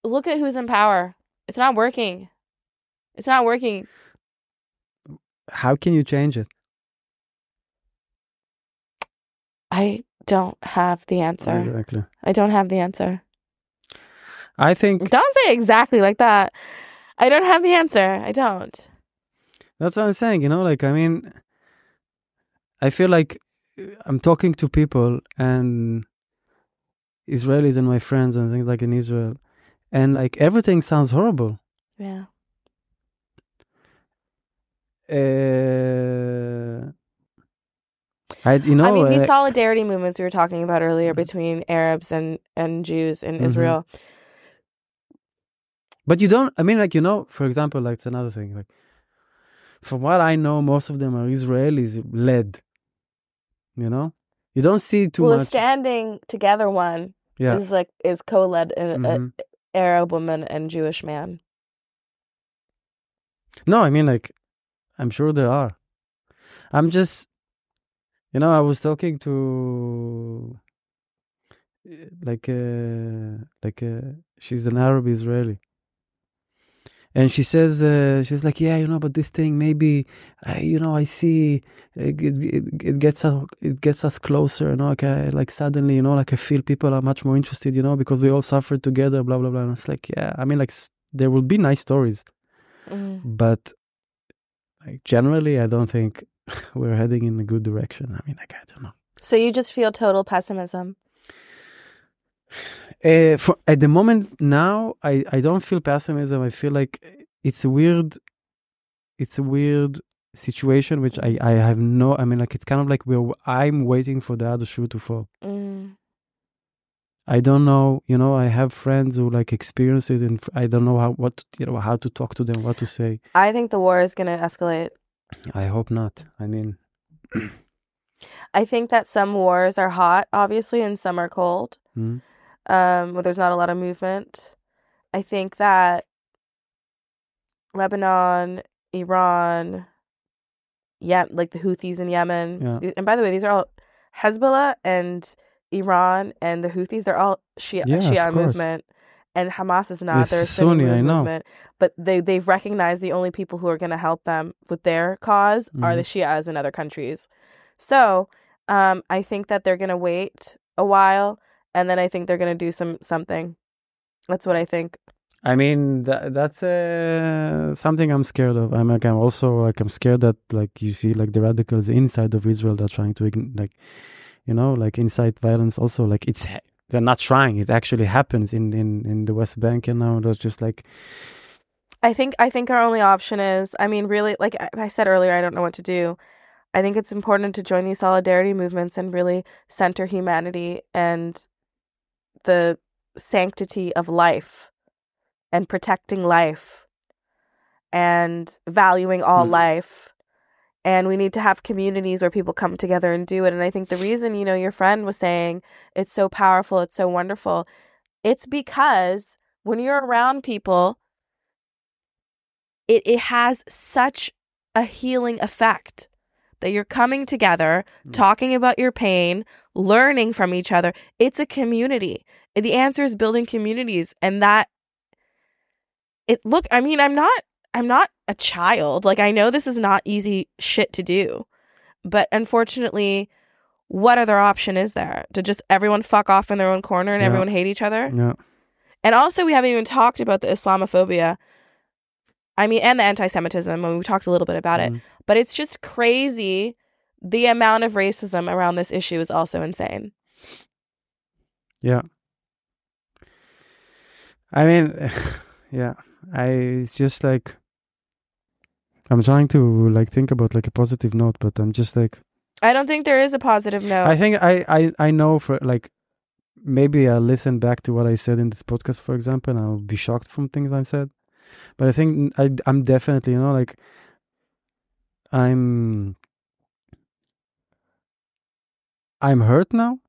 look at who's in power. It's not working. It's not working. How can you change it? I don't have the answer. Exactly. I don't have the answer. I think Don't say exactly like that. I don't have the answer. I don't. that's what I'm saying. You know, like I mean, I feel like uh, I'm talking to people and Israelis and my friends and things like in Israel, and like everything sounds horrible. Yeah. Uh, I you know I mean, these uh, solidarity movements we were talking about earlier between Arabs and, and Jews in Mhm. Israel. But you don't. I mean, like you know, for example, like it's another thing. Like, from what I know, most of them are Israelis led. You know, you don't see too well, much. standing together one yeah. is like is co-led an Mhm. Arab woman and Jewish man. No, I mean, like, I'm sure there are. I'm just, you know, I was talking to, uh, like, uh, like, uh, she's an Arab Israeli. And she says, uh, she's like, yeah, you know, but this thing maybe, I, you know, I see it, it, it gets us, it gets us closer, you know, like, I, like suddenly, you know, like I feel people are much more interested, you know, because we all suffered together, blah blah blah. And it's like, yeah, I mean, like, there will be nice stories, Mhm. but like generally, I don't think <laughs> we're heading in a good direction. I mean, like, I don't know. So you just feel total pessimism. Uh, <sighs> for, at the moment now, I, I don't feel pessimism. I feel like it's a weird, it's a weird situation which I, I have no. I mean, like it's kind of like we're I'm waiting for the other shoe to fall. Mm. I don't know. You know, I have friends who like experience it, and I don't know how what you know how to talk to them, what to say. I think the war is going to escalate. I hope not. I mean, I think that some wars are hot, obviously, and some are cold. hmm, um, where there's not a lot of movement. I think that Lebanon, Iran, yeah, like the Houthis in Yemen. Yeah. And by the way, these are all Hezbollah and Iran and the Houthis. They're all Shia, Yeah, Shia movement, and Hamas is not. It's They're a Sunni, Sunni, I know. movement. But they they've recognized the only people who are going to help them with their cause are the Mm-hmm. Shias in other countries. So um, I think that they're going to wait a while, and then I think they're going to do some something. That's what I think. I mean that that's uh, something I'm scared of. I'm like I'm also like I'm scared that like you see like the radicals inside of Israel that are trying to like you know like incite violence. Also like it's they're not trying. It actually happens in in in the West Bank and now that's just like I think I think our only option is I mean really like I- said earlier I don't know what to do. I think it's important to join these solidarity movements and really center humanity and the sanctity of life and protecting life and valuing all Mhm. life and we need to have communities where people come together and do it. And I think the reason, you know, your friend was saying it's so powerful, it's so wonderful, it's because when you're around people, it, it has such a healing effect that you're coming together, Mm. talking about your pain, learning from each other. It's a community. The answer is building communities. And that it look I mean, I'm not I'm not a child. Like I know this is not easy shit to do. But unfortunately, what other option is there? To just everyone fuck off in their own corner and Yeah. everyone hate each other? Yeah. And also, we haven't even talked about the Islamophobia. I mean, and the anti Semitism, and we talked a little bit about it. Mhm. But it's just crazy. The amount of racism around this issue is also insane. Yeah. I mean, <sighs> yeah. I it's just like I'm trying to like think about like a positive note, but I'm just like I don't think there is a positive note. I think I I I know for like maybe I'll listen back to what I said in this podcast, for example, and I'll be shocked from things I've said. But I think I I'm definitely you know like I'm I'm hurt now.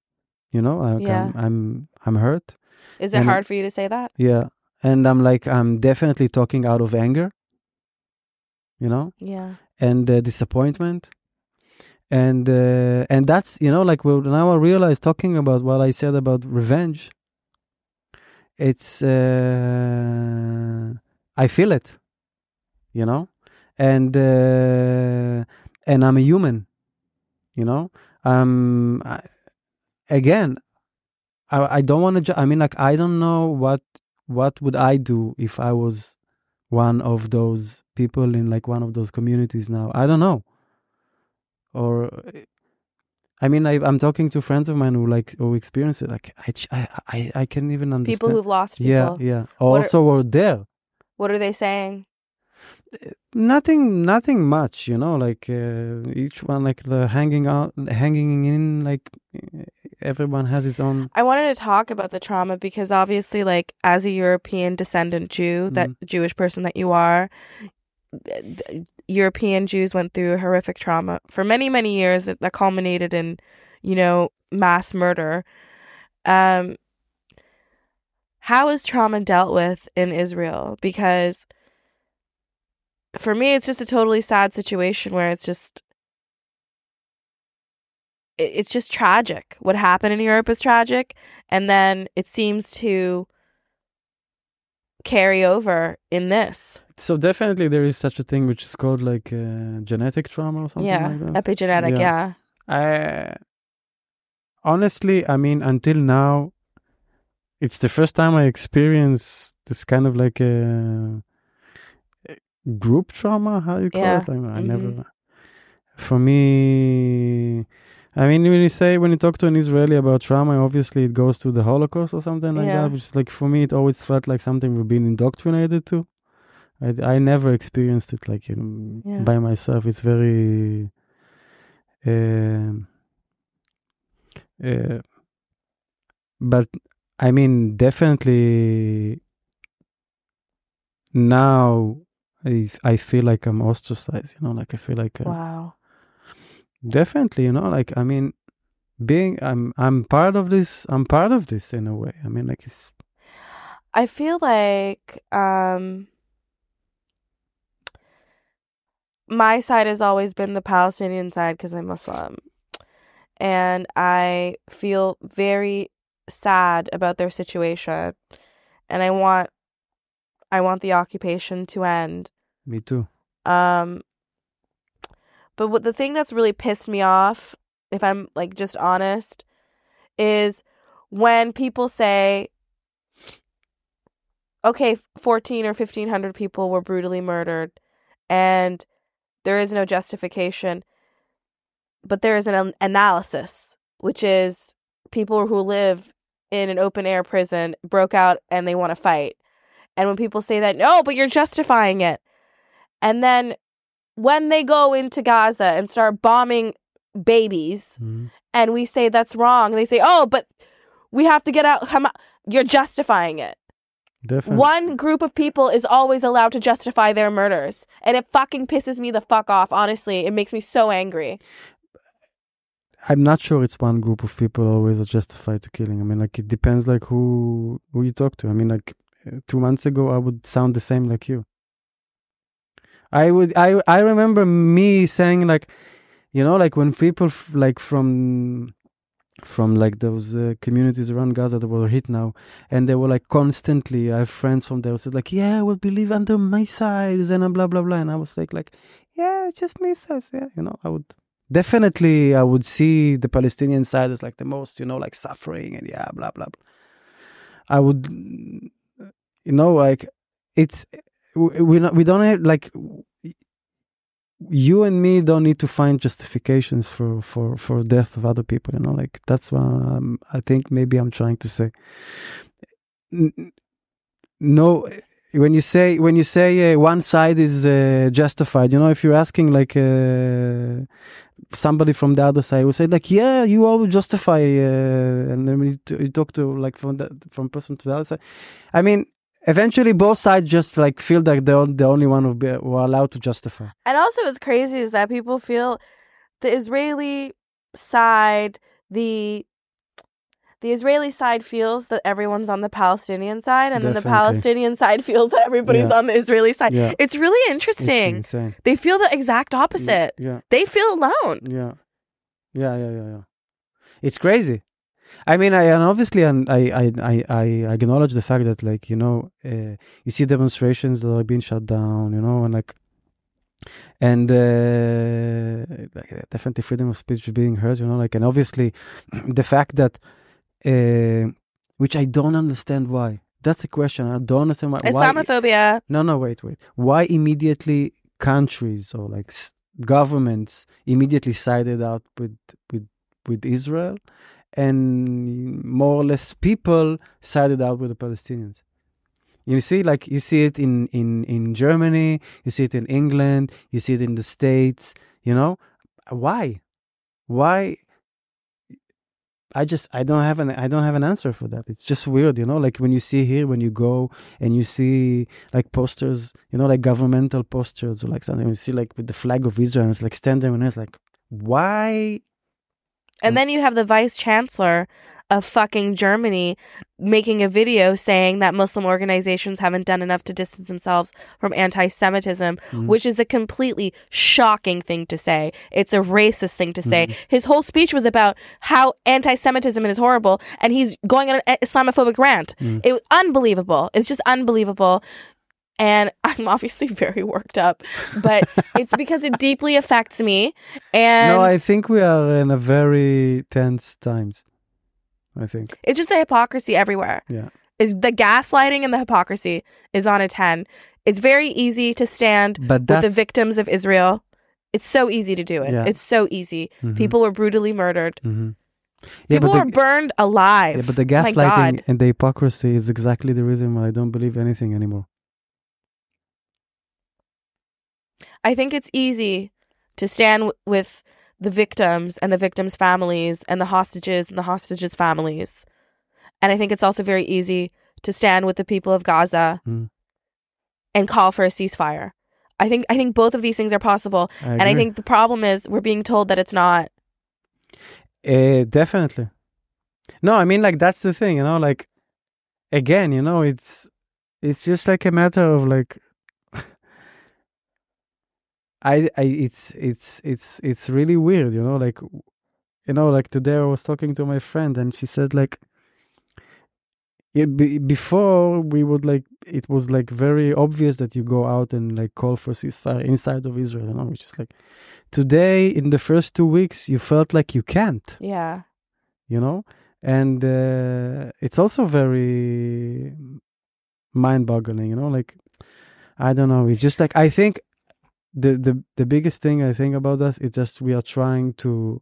You know, like Yeah. I'm, I'm I'm hurt. is it and- hard for you to say that? Yeah. And I'm like, I'm definitely talking out of anger, you know, Yeah. and uh, disappointment. And uh, and that's you know like well now I realize talking about what I said about revenge. It's uh, I feel it, you know, and uh, and I'm a human, you know. Um, I, again, I I don't want to. Ju- I mean, like I don't know what what would I do if I was one of those people in like one of those communities now? I don't know. Or, I mean, I, I'm talking to friends of mine who like who experience it. Like I, I, I, I can't even understand. People who've lost people. yeah, yeah. What are- Also, were there. What are they saying? Nothing, nothing much. You know, like uh, each one, like the hanging out, hanging in. Like everyone has his own. I wanted to talk about the trauma because obviously, like, as a European descendant Jew, that Mhm. Jewish person that you are, European Jews went through horrific trauma for many, many years that that culminated in, you know, mass murder. Um, how is trauma dealt with in Israel? Because for me, it's just a totally sad situation where it's just it's just tragic. What happened in Europe is tragic, and then it seems to carry over in this. So definitely there is such a thing which is called like uh, genetic trauma or something yeah, like that. epigenetic. Yeah. Yeah. I honestly, I mean, until now, it's the first time I experience this kind of like a, group trauma. How you call Yeah. it? I, I Mhm. never. For me, I mean, when you say when you talk to an Israeli about trauma, obviously it goes to the Holocaust or something like Yeah. that. Which is like for me, it always felt like something we've been indoctrinated to. I, I never experienced it like you know, Yeah. by myself. It's very. Um, uh, but I mean, definitely now I, I feel like I'm ostracized, you know, like I feel like uh, Wow. Definitely, you know, like I mean, being I'm I'm part of this. I'm part of this in a way. I mean, like it's I feel like um my side has always been the Palestinian side because I'm Muslim. And I feel very sad about their situation. And I want I want the occupation to end. me too. Um but what the thing that's really pissed me off, if I'm like just honest, is when people say okay, 14 or 1500 people were brutally murdered and there is no justification, but there is an an analysis, which is people who live in an open air prison broke out and they want to fight. And when people say that, no, but you're justifying it. And then when they go into Gaza and start bombing babies, Mhm. and we say that's wrong, they say, oh, but we have to get out. You're justifying it. Definitely. One group of people is always allowed to justify their murders. And it fucking pisses me the fuck off, honestly. It makes me so angry. I'm not sure it's one group of people always are justified to killing. I mean, like it depends, like who who you talk to. I mean, like uh, two months ago, I would sound the same like you. I would. I I remember me saying like, you know, like when people f- like from from like those uh, communities around Gaza that were hit now, and they were like constantly. I have friends from there said like, yeah, I will believe under my missiles and blah blah blah, and I was like, like, yeah, just missiles, yeah, you know, I would definitely I would see the Palestinian side as like the most, you know, like suffering and yeah, blah blah. blah. I would, you know, like it's we not, we don't have like you and me don't need to find justifications for for for death of other people. You know, like that's what um, I think maybe I'm trying to say. No, when you say when you say uh, one side is uh, justified, you know, if you're asking like uh, somebody from the other side, will say like, yeah, you always justify, uh, and then you, t- you talk to like from the from person to the other side, I mean, eventually both sides just like feel like they're the only one who, be, who are allowed to justify. And also, what's crazy is that people feel the Israeli side, the the Israeli side feels that everyone's on the Palestinian side, and then the Palestinian side <laughs> feels that everybody's Yeah. on the Israeli side. Yeah. It's really interesting. insane. They feel the exact opposite. Yeah. They feel alone. Yeah, yeah, yeah, yeah, yeah. It's crazy. I mean, I and obviously, and I, I, I, I acknowledge the fact that, like, you know, uh, you see demonstrations that are being shut down, you know, and like, and uh, like, definitely freedom of speech is being hurt, you know, like, and obviously, <clears throat> the fact that, uh, which I don't understand why. That's the question. I don't understand why. why Islamophobia. no, no, wait, wait. Why immediately countries or like governments immediately sided out with with with Israel, and more or less people sided out with the Palestinians? You see, like you see it in in in Germany, you see it in England, you see it in the States. You know, why? Why? I just I don't have an I don't have an answer for that. It's just weird, you know. Like when you see here, when you go and you see like posters, you know, like governmental posters or like something. You see like with the flag of Israel, and it's like standing and it's like, why? And then you have the vice chancellor of fucking Germany making a video saying that Muslim organizations haven't done enough to distance themselves from anti Semitism, Mhm. which is a completely shocking thing to say. It's a racist thing to say. Mhm. His whole speech was about how anti Semitism is horrible, and he's going on an Islamophobic rant. Mm. It was unbelievable. It's just unbelievable. And I'm obviously very worked up, but it's <laughs> because it deeply affects me. And no, I think we are in a very tense times. I think. It's just the hypocrisy everywhere. Yeah. Is the gaslighting and the hypocrisy is on a 10. It's very easy to stand But with the victims of Israel. It's so easy to do it. Yeah. It's so easy. Mhm, People were brutally murdered. mhm. Yeah, People were burned alive. yeah, but the gaslighting and the hypocrisy is exactly the reason why I don't believe anything anymore. I think it's easy to stand w- with the victims and the victims' families and the hostages and the hostages' families. And I think it's also very easy to stand with the people of Gaza Mm. and call for a ceasefire. I think I think both of these things are possible. I And I think the problem is we're being told that it's not. Uh, definitely. No, I mean like that's the thing, you know, like again, you know, it's it's just like a matter of like I I it's it's it's it's really weird, you know, like you know, like today I was talking to my friend and she said like it, be, before we would like it was like very obvious that you go out and like call for ceasefire inside of Israel, you know, which is like today in the first two weeks you felt like you can't Yeah. you know and uh, it's also very mind-boggling you know like i don't know it's just like i think the the the biggest thing i think about us is just we are trying to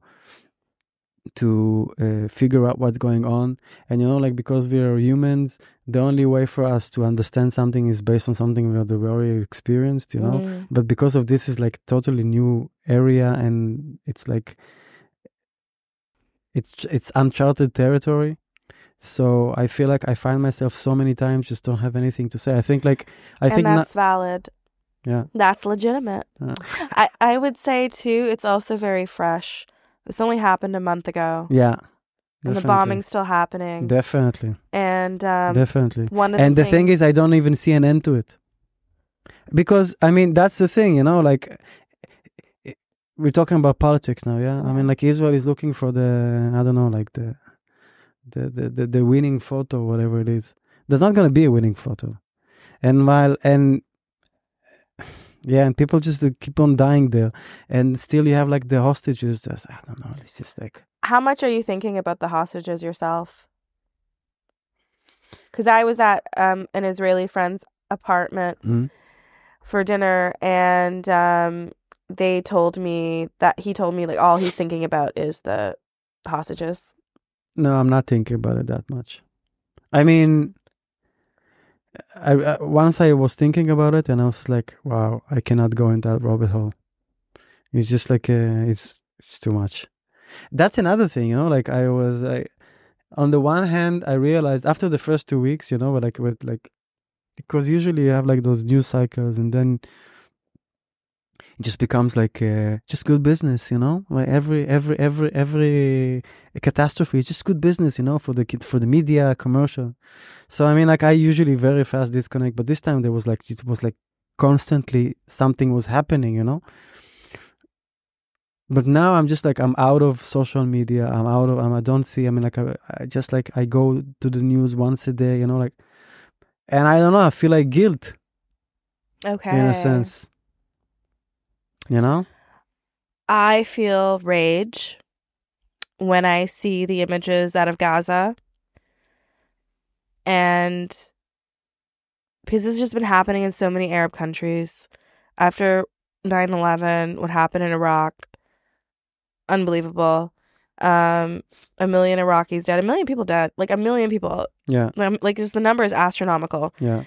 to uh, figure out what's going on and you know like because we are humans the only way for us to understand something is based on something that we already experienced you know Mm. but because of this is like totally new area and it's like it's it's uncharted territory So I feel like I find myself so many times just don't have anything to say. I think like I and think that's valid. Yeah. That's legitimate. Uh. I, I would say too, it's also very fresh. This only happened a month ago. yeah. And the bombing's still happening. Definitely. and um, Definitely. one of and the, the thing is i don't even see an end to it because i mean that's the thing you know like we're talking about politics now yeah i mean like israel is looking for the i don't know like the the the the, the winning photo whatever it is there's not going to be a winning photo and while and yeah and people just uh, keep on dying there and still you have like the hostages just i don't know it's just like How much are you thinking about the hostages yourself? Because I was at um, an Israeli friend's apartment Mhm. for dinner, and um, they told me that he told me like all he's thinking about is the hostages. No, I'm not thinking about it that much. I mean, I, I once I was thinking about it, and I was like, "Wow, I cannot go in that rabbit hole." It's just like uh, it's it's too much. That's another thing, you know. Like I was, I, on the one hand, I realized after the first two weeks, you know, like with like, because usually you have like those news cycles, and then it just becomes like uh, just good business, you know. Like every every every every catastrophe is just good business, you know, for the kid for the media commercial. So I mean, like I usually very fast disconnect, but this time there was like it was like constantly something was happening, you know. But now I'm just like I'm out of social media. I'm out of. I'm, I don't see. I mean, like I, I just like I go to the news once a day, you know, like, and I don't know. I feel like guilt Okay. in a sense. You know. I feel rage when I see the images out of Gaza. And because this has just been happening in so many Arab countries. After 9 11, what happened in Iraq, unbelievable. Um, a million Iraqis dead, a million people dead, like a million people. Yeah. Like, just the number is astronomical. Yeah.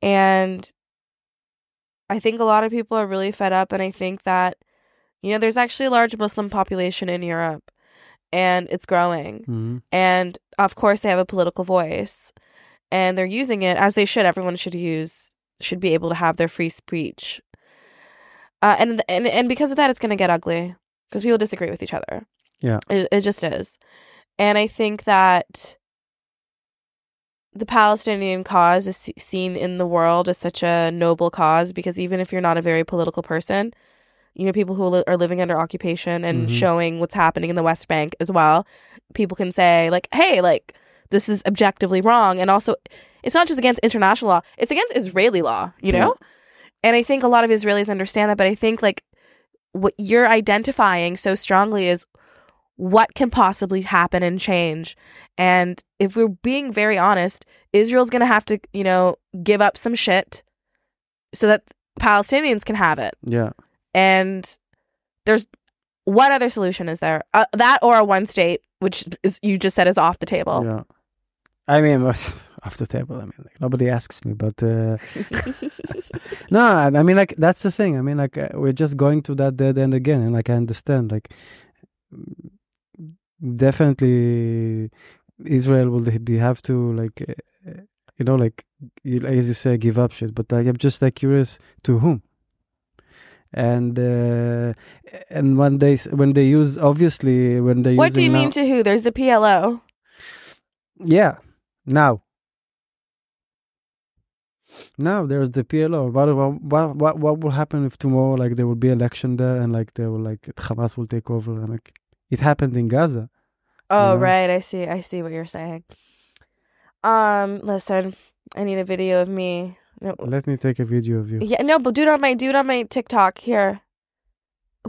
And I think a lot of people are really fed up. And I think that, you know, there's actually a large Muslim population in Europe and it's growing. hmm And of course, they have a political voice and they're using it as they should. Everyone should use, should be able to have their free speech. Uh, and, and, and because of that, it's going to get ugly because people disagree with each other. Yeah. It, it just is. And I think that the Palestinian cause is seen in the world as such a noble cause because even if you're not a very political person, you know, people who li- are living under occupation and Mhm. showing what's happening in the West Bank as well, people can say, like, hey, like, this is objectively wrong. And also, it's not just against international law, it's against Israeli law, you know? And I think a lot of Israelis understand that, but I think, like, what you're identifying so strongly is what can possibly happen and change. And if we're being very honest, Israel's going to have to, you know, give up some shit so that Palestinians can have it. Yeah. And there's what other solution is there? Uh, that or a one state, which is, you just said is off the table. Yeah. I mean, <laughs> off the table. I mean, like, nobody asks me, but uh, <laughs> no, I, I mean, like that's the thing. I mean, like uh, we're just going to that dead end again, and like I understand, like definitely Israel will be have to like uh, you know like you, as you say give up shit, but like, I'm just like curious to whom. And uh, and when they when they use obviously when they use what do you mean now- to who? There's the PLO. yeah, now. Now there's the PLO. What, what what what will happen if tomorrow like there will be election there and like they will like Hamas will take over and like it happened in Gaza. Oh, right. I see. I see what you're saying. Um, listen, I need a video of me. No, Let me take a video of you. yeah, no, but do it on my do it on my TikTok here.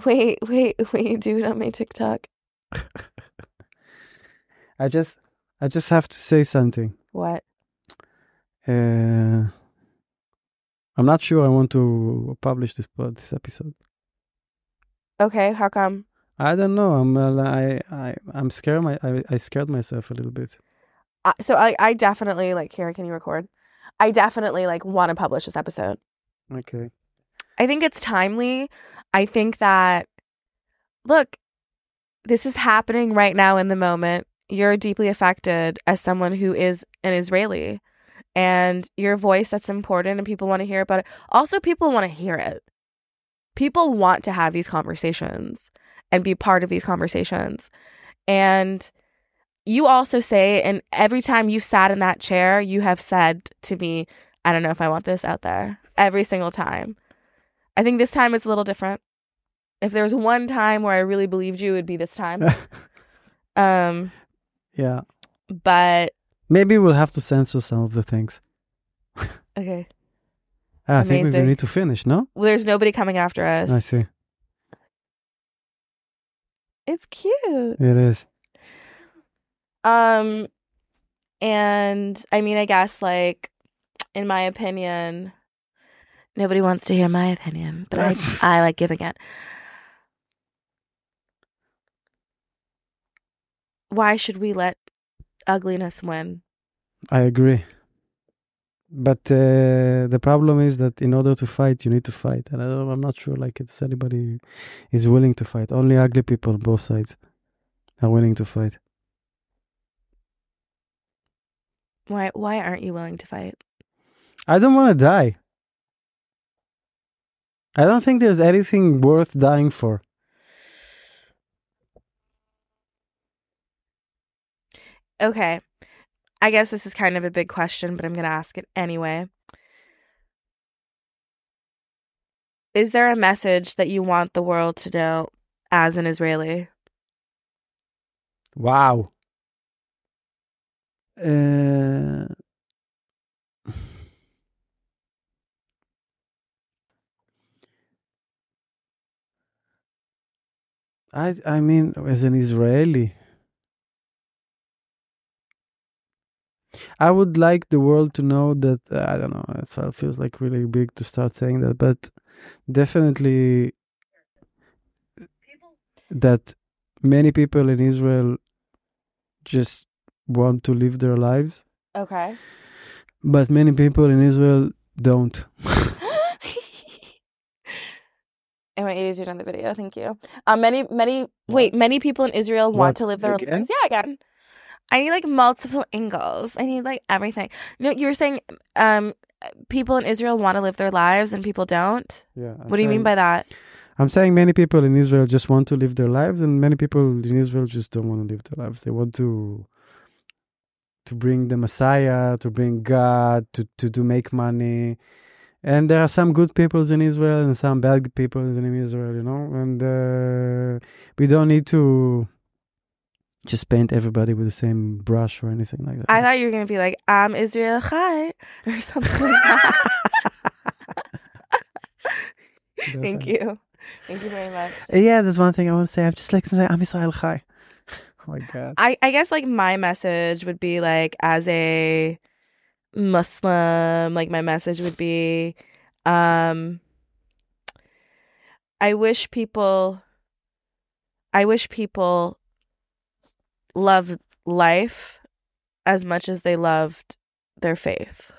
Wait, <laughs> wait, wait. Do it on my TikTok. <laughs> I just I just have to say something. What? Uh, I'm not sure I want to publish this this episode. Okay, how come? I don't know. I'm uh, I I I'm scared. My I, I scared myself a little bit. Uh, so I I definitely like here. Can you record? I definitely like want to publish this episode. Okay. I think it's timely. I think that look, this is happening right now in the moment. you're deeply affected as someone who is an Israeli and your voice that's important and people want to hear about it. Also, people want to hear it. People want to have these conversations and be part of these conversations. And you also say, and every time you sat in that chair, you have said to me, I don't know if I want this out there. Every single time. I think this time it's a little different. If there's one time where I really believed you, it would be this time. <laughs> um, yeah. but Maybe we'll have to censor some of the things. <laughs> okay. I think we need to finish, no? Well, there's nobody coming after us. I see. It's cute. It is. Um, and I mean, I guess like in my opinion, nobody wants to hear my opinion, but I <laughs> I like giving it. Why should we let ugliness win? I agree. But uh, the problem is that in order to fight, you need to fight, and I don't, I'm not sure like it's anybody is willing to fight. Only ugly people, both sides, are willing to fight. Why why aren't you willing to fight? I don't want to die. I don't think there's anything worth dying for. Okay. I guess this is kind of a big question, but I'm going to ask it anyway. Is there a message that you want the world to know as an Israeli? Wow. Uh, <sighs> I I mean, as an Israeli, I would like the world to know that uh, I don't know. It feels like really big to start saying that, but definitely that many people in Israel just want to live their lives, Okay. but many people in Israel don't. <laughs> <laughs> I want you to do another video. Thank you. Um, many, many, wait, many people in Israel want What? to live their Again? lives. Yeah, again. I need like multiple angles. I need like everything. No, you're saying um, people in Israel want to live their lives and people don't. Yeah. what do you mean by that? I'm saying many people in Israel just want to live their lives, and many people in Israel just don't want to live their lives. They want to to bring the Messiah, to bring God, to to to make money. And there are some good peoples in Israel and some bad people in Israel, you know. And uh, we don't need to just paint everybody with the same brush or anything like that. I thought you were gonna be like, "Am Yisrael Chai" <laughs> or something like that. Thank you, thank you very much. Yeah, there's one thing I want to say. I'm just like to say, Am Yisrael Chai. <laughs> Oh my god. I I guess like my message would be like as a Muslim, like my message would be, um, I wish people, I wish people loved life as much as they loved their faith.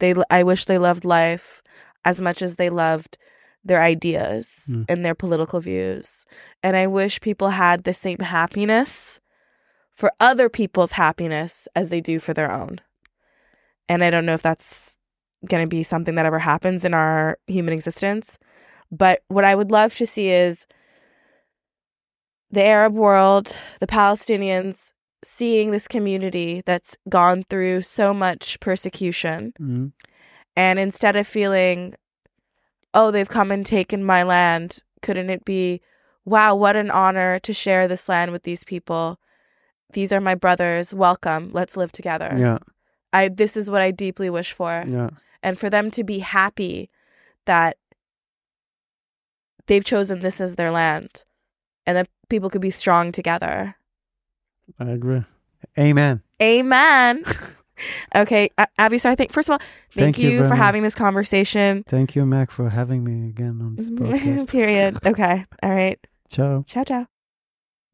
They, I wish they loved life as much as they loved their ideas Mm. and their political views. And I wish people had the same happiness for other people's happiness as they do for their own. And I don't know if that's going to be something that ever happens in our human existence. But what I would love to see is the Arab world, the Palestinians, seeing this community that's gone through so much persecution. Mhm. And instead of feeling, oh, they've come and taken my land, couldn't it be, wow, what an honor to share this land with these people? These are my brothers. Welcome. Let's live together. Yeah, I this is what I deeply wish for. yeah. And for them to be happy that they've chosen this as their land and that people could be strong together. I agree. Amen. Amen. <laughs> okay, Abby. So I think first of all, thank, Thank you you, for much. having this conversation. Thank you, Mak, for having me again on this <laughs> podcast. Period. Okay. All right. Ciao. Ciao ciao.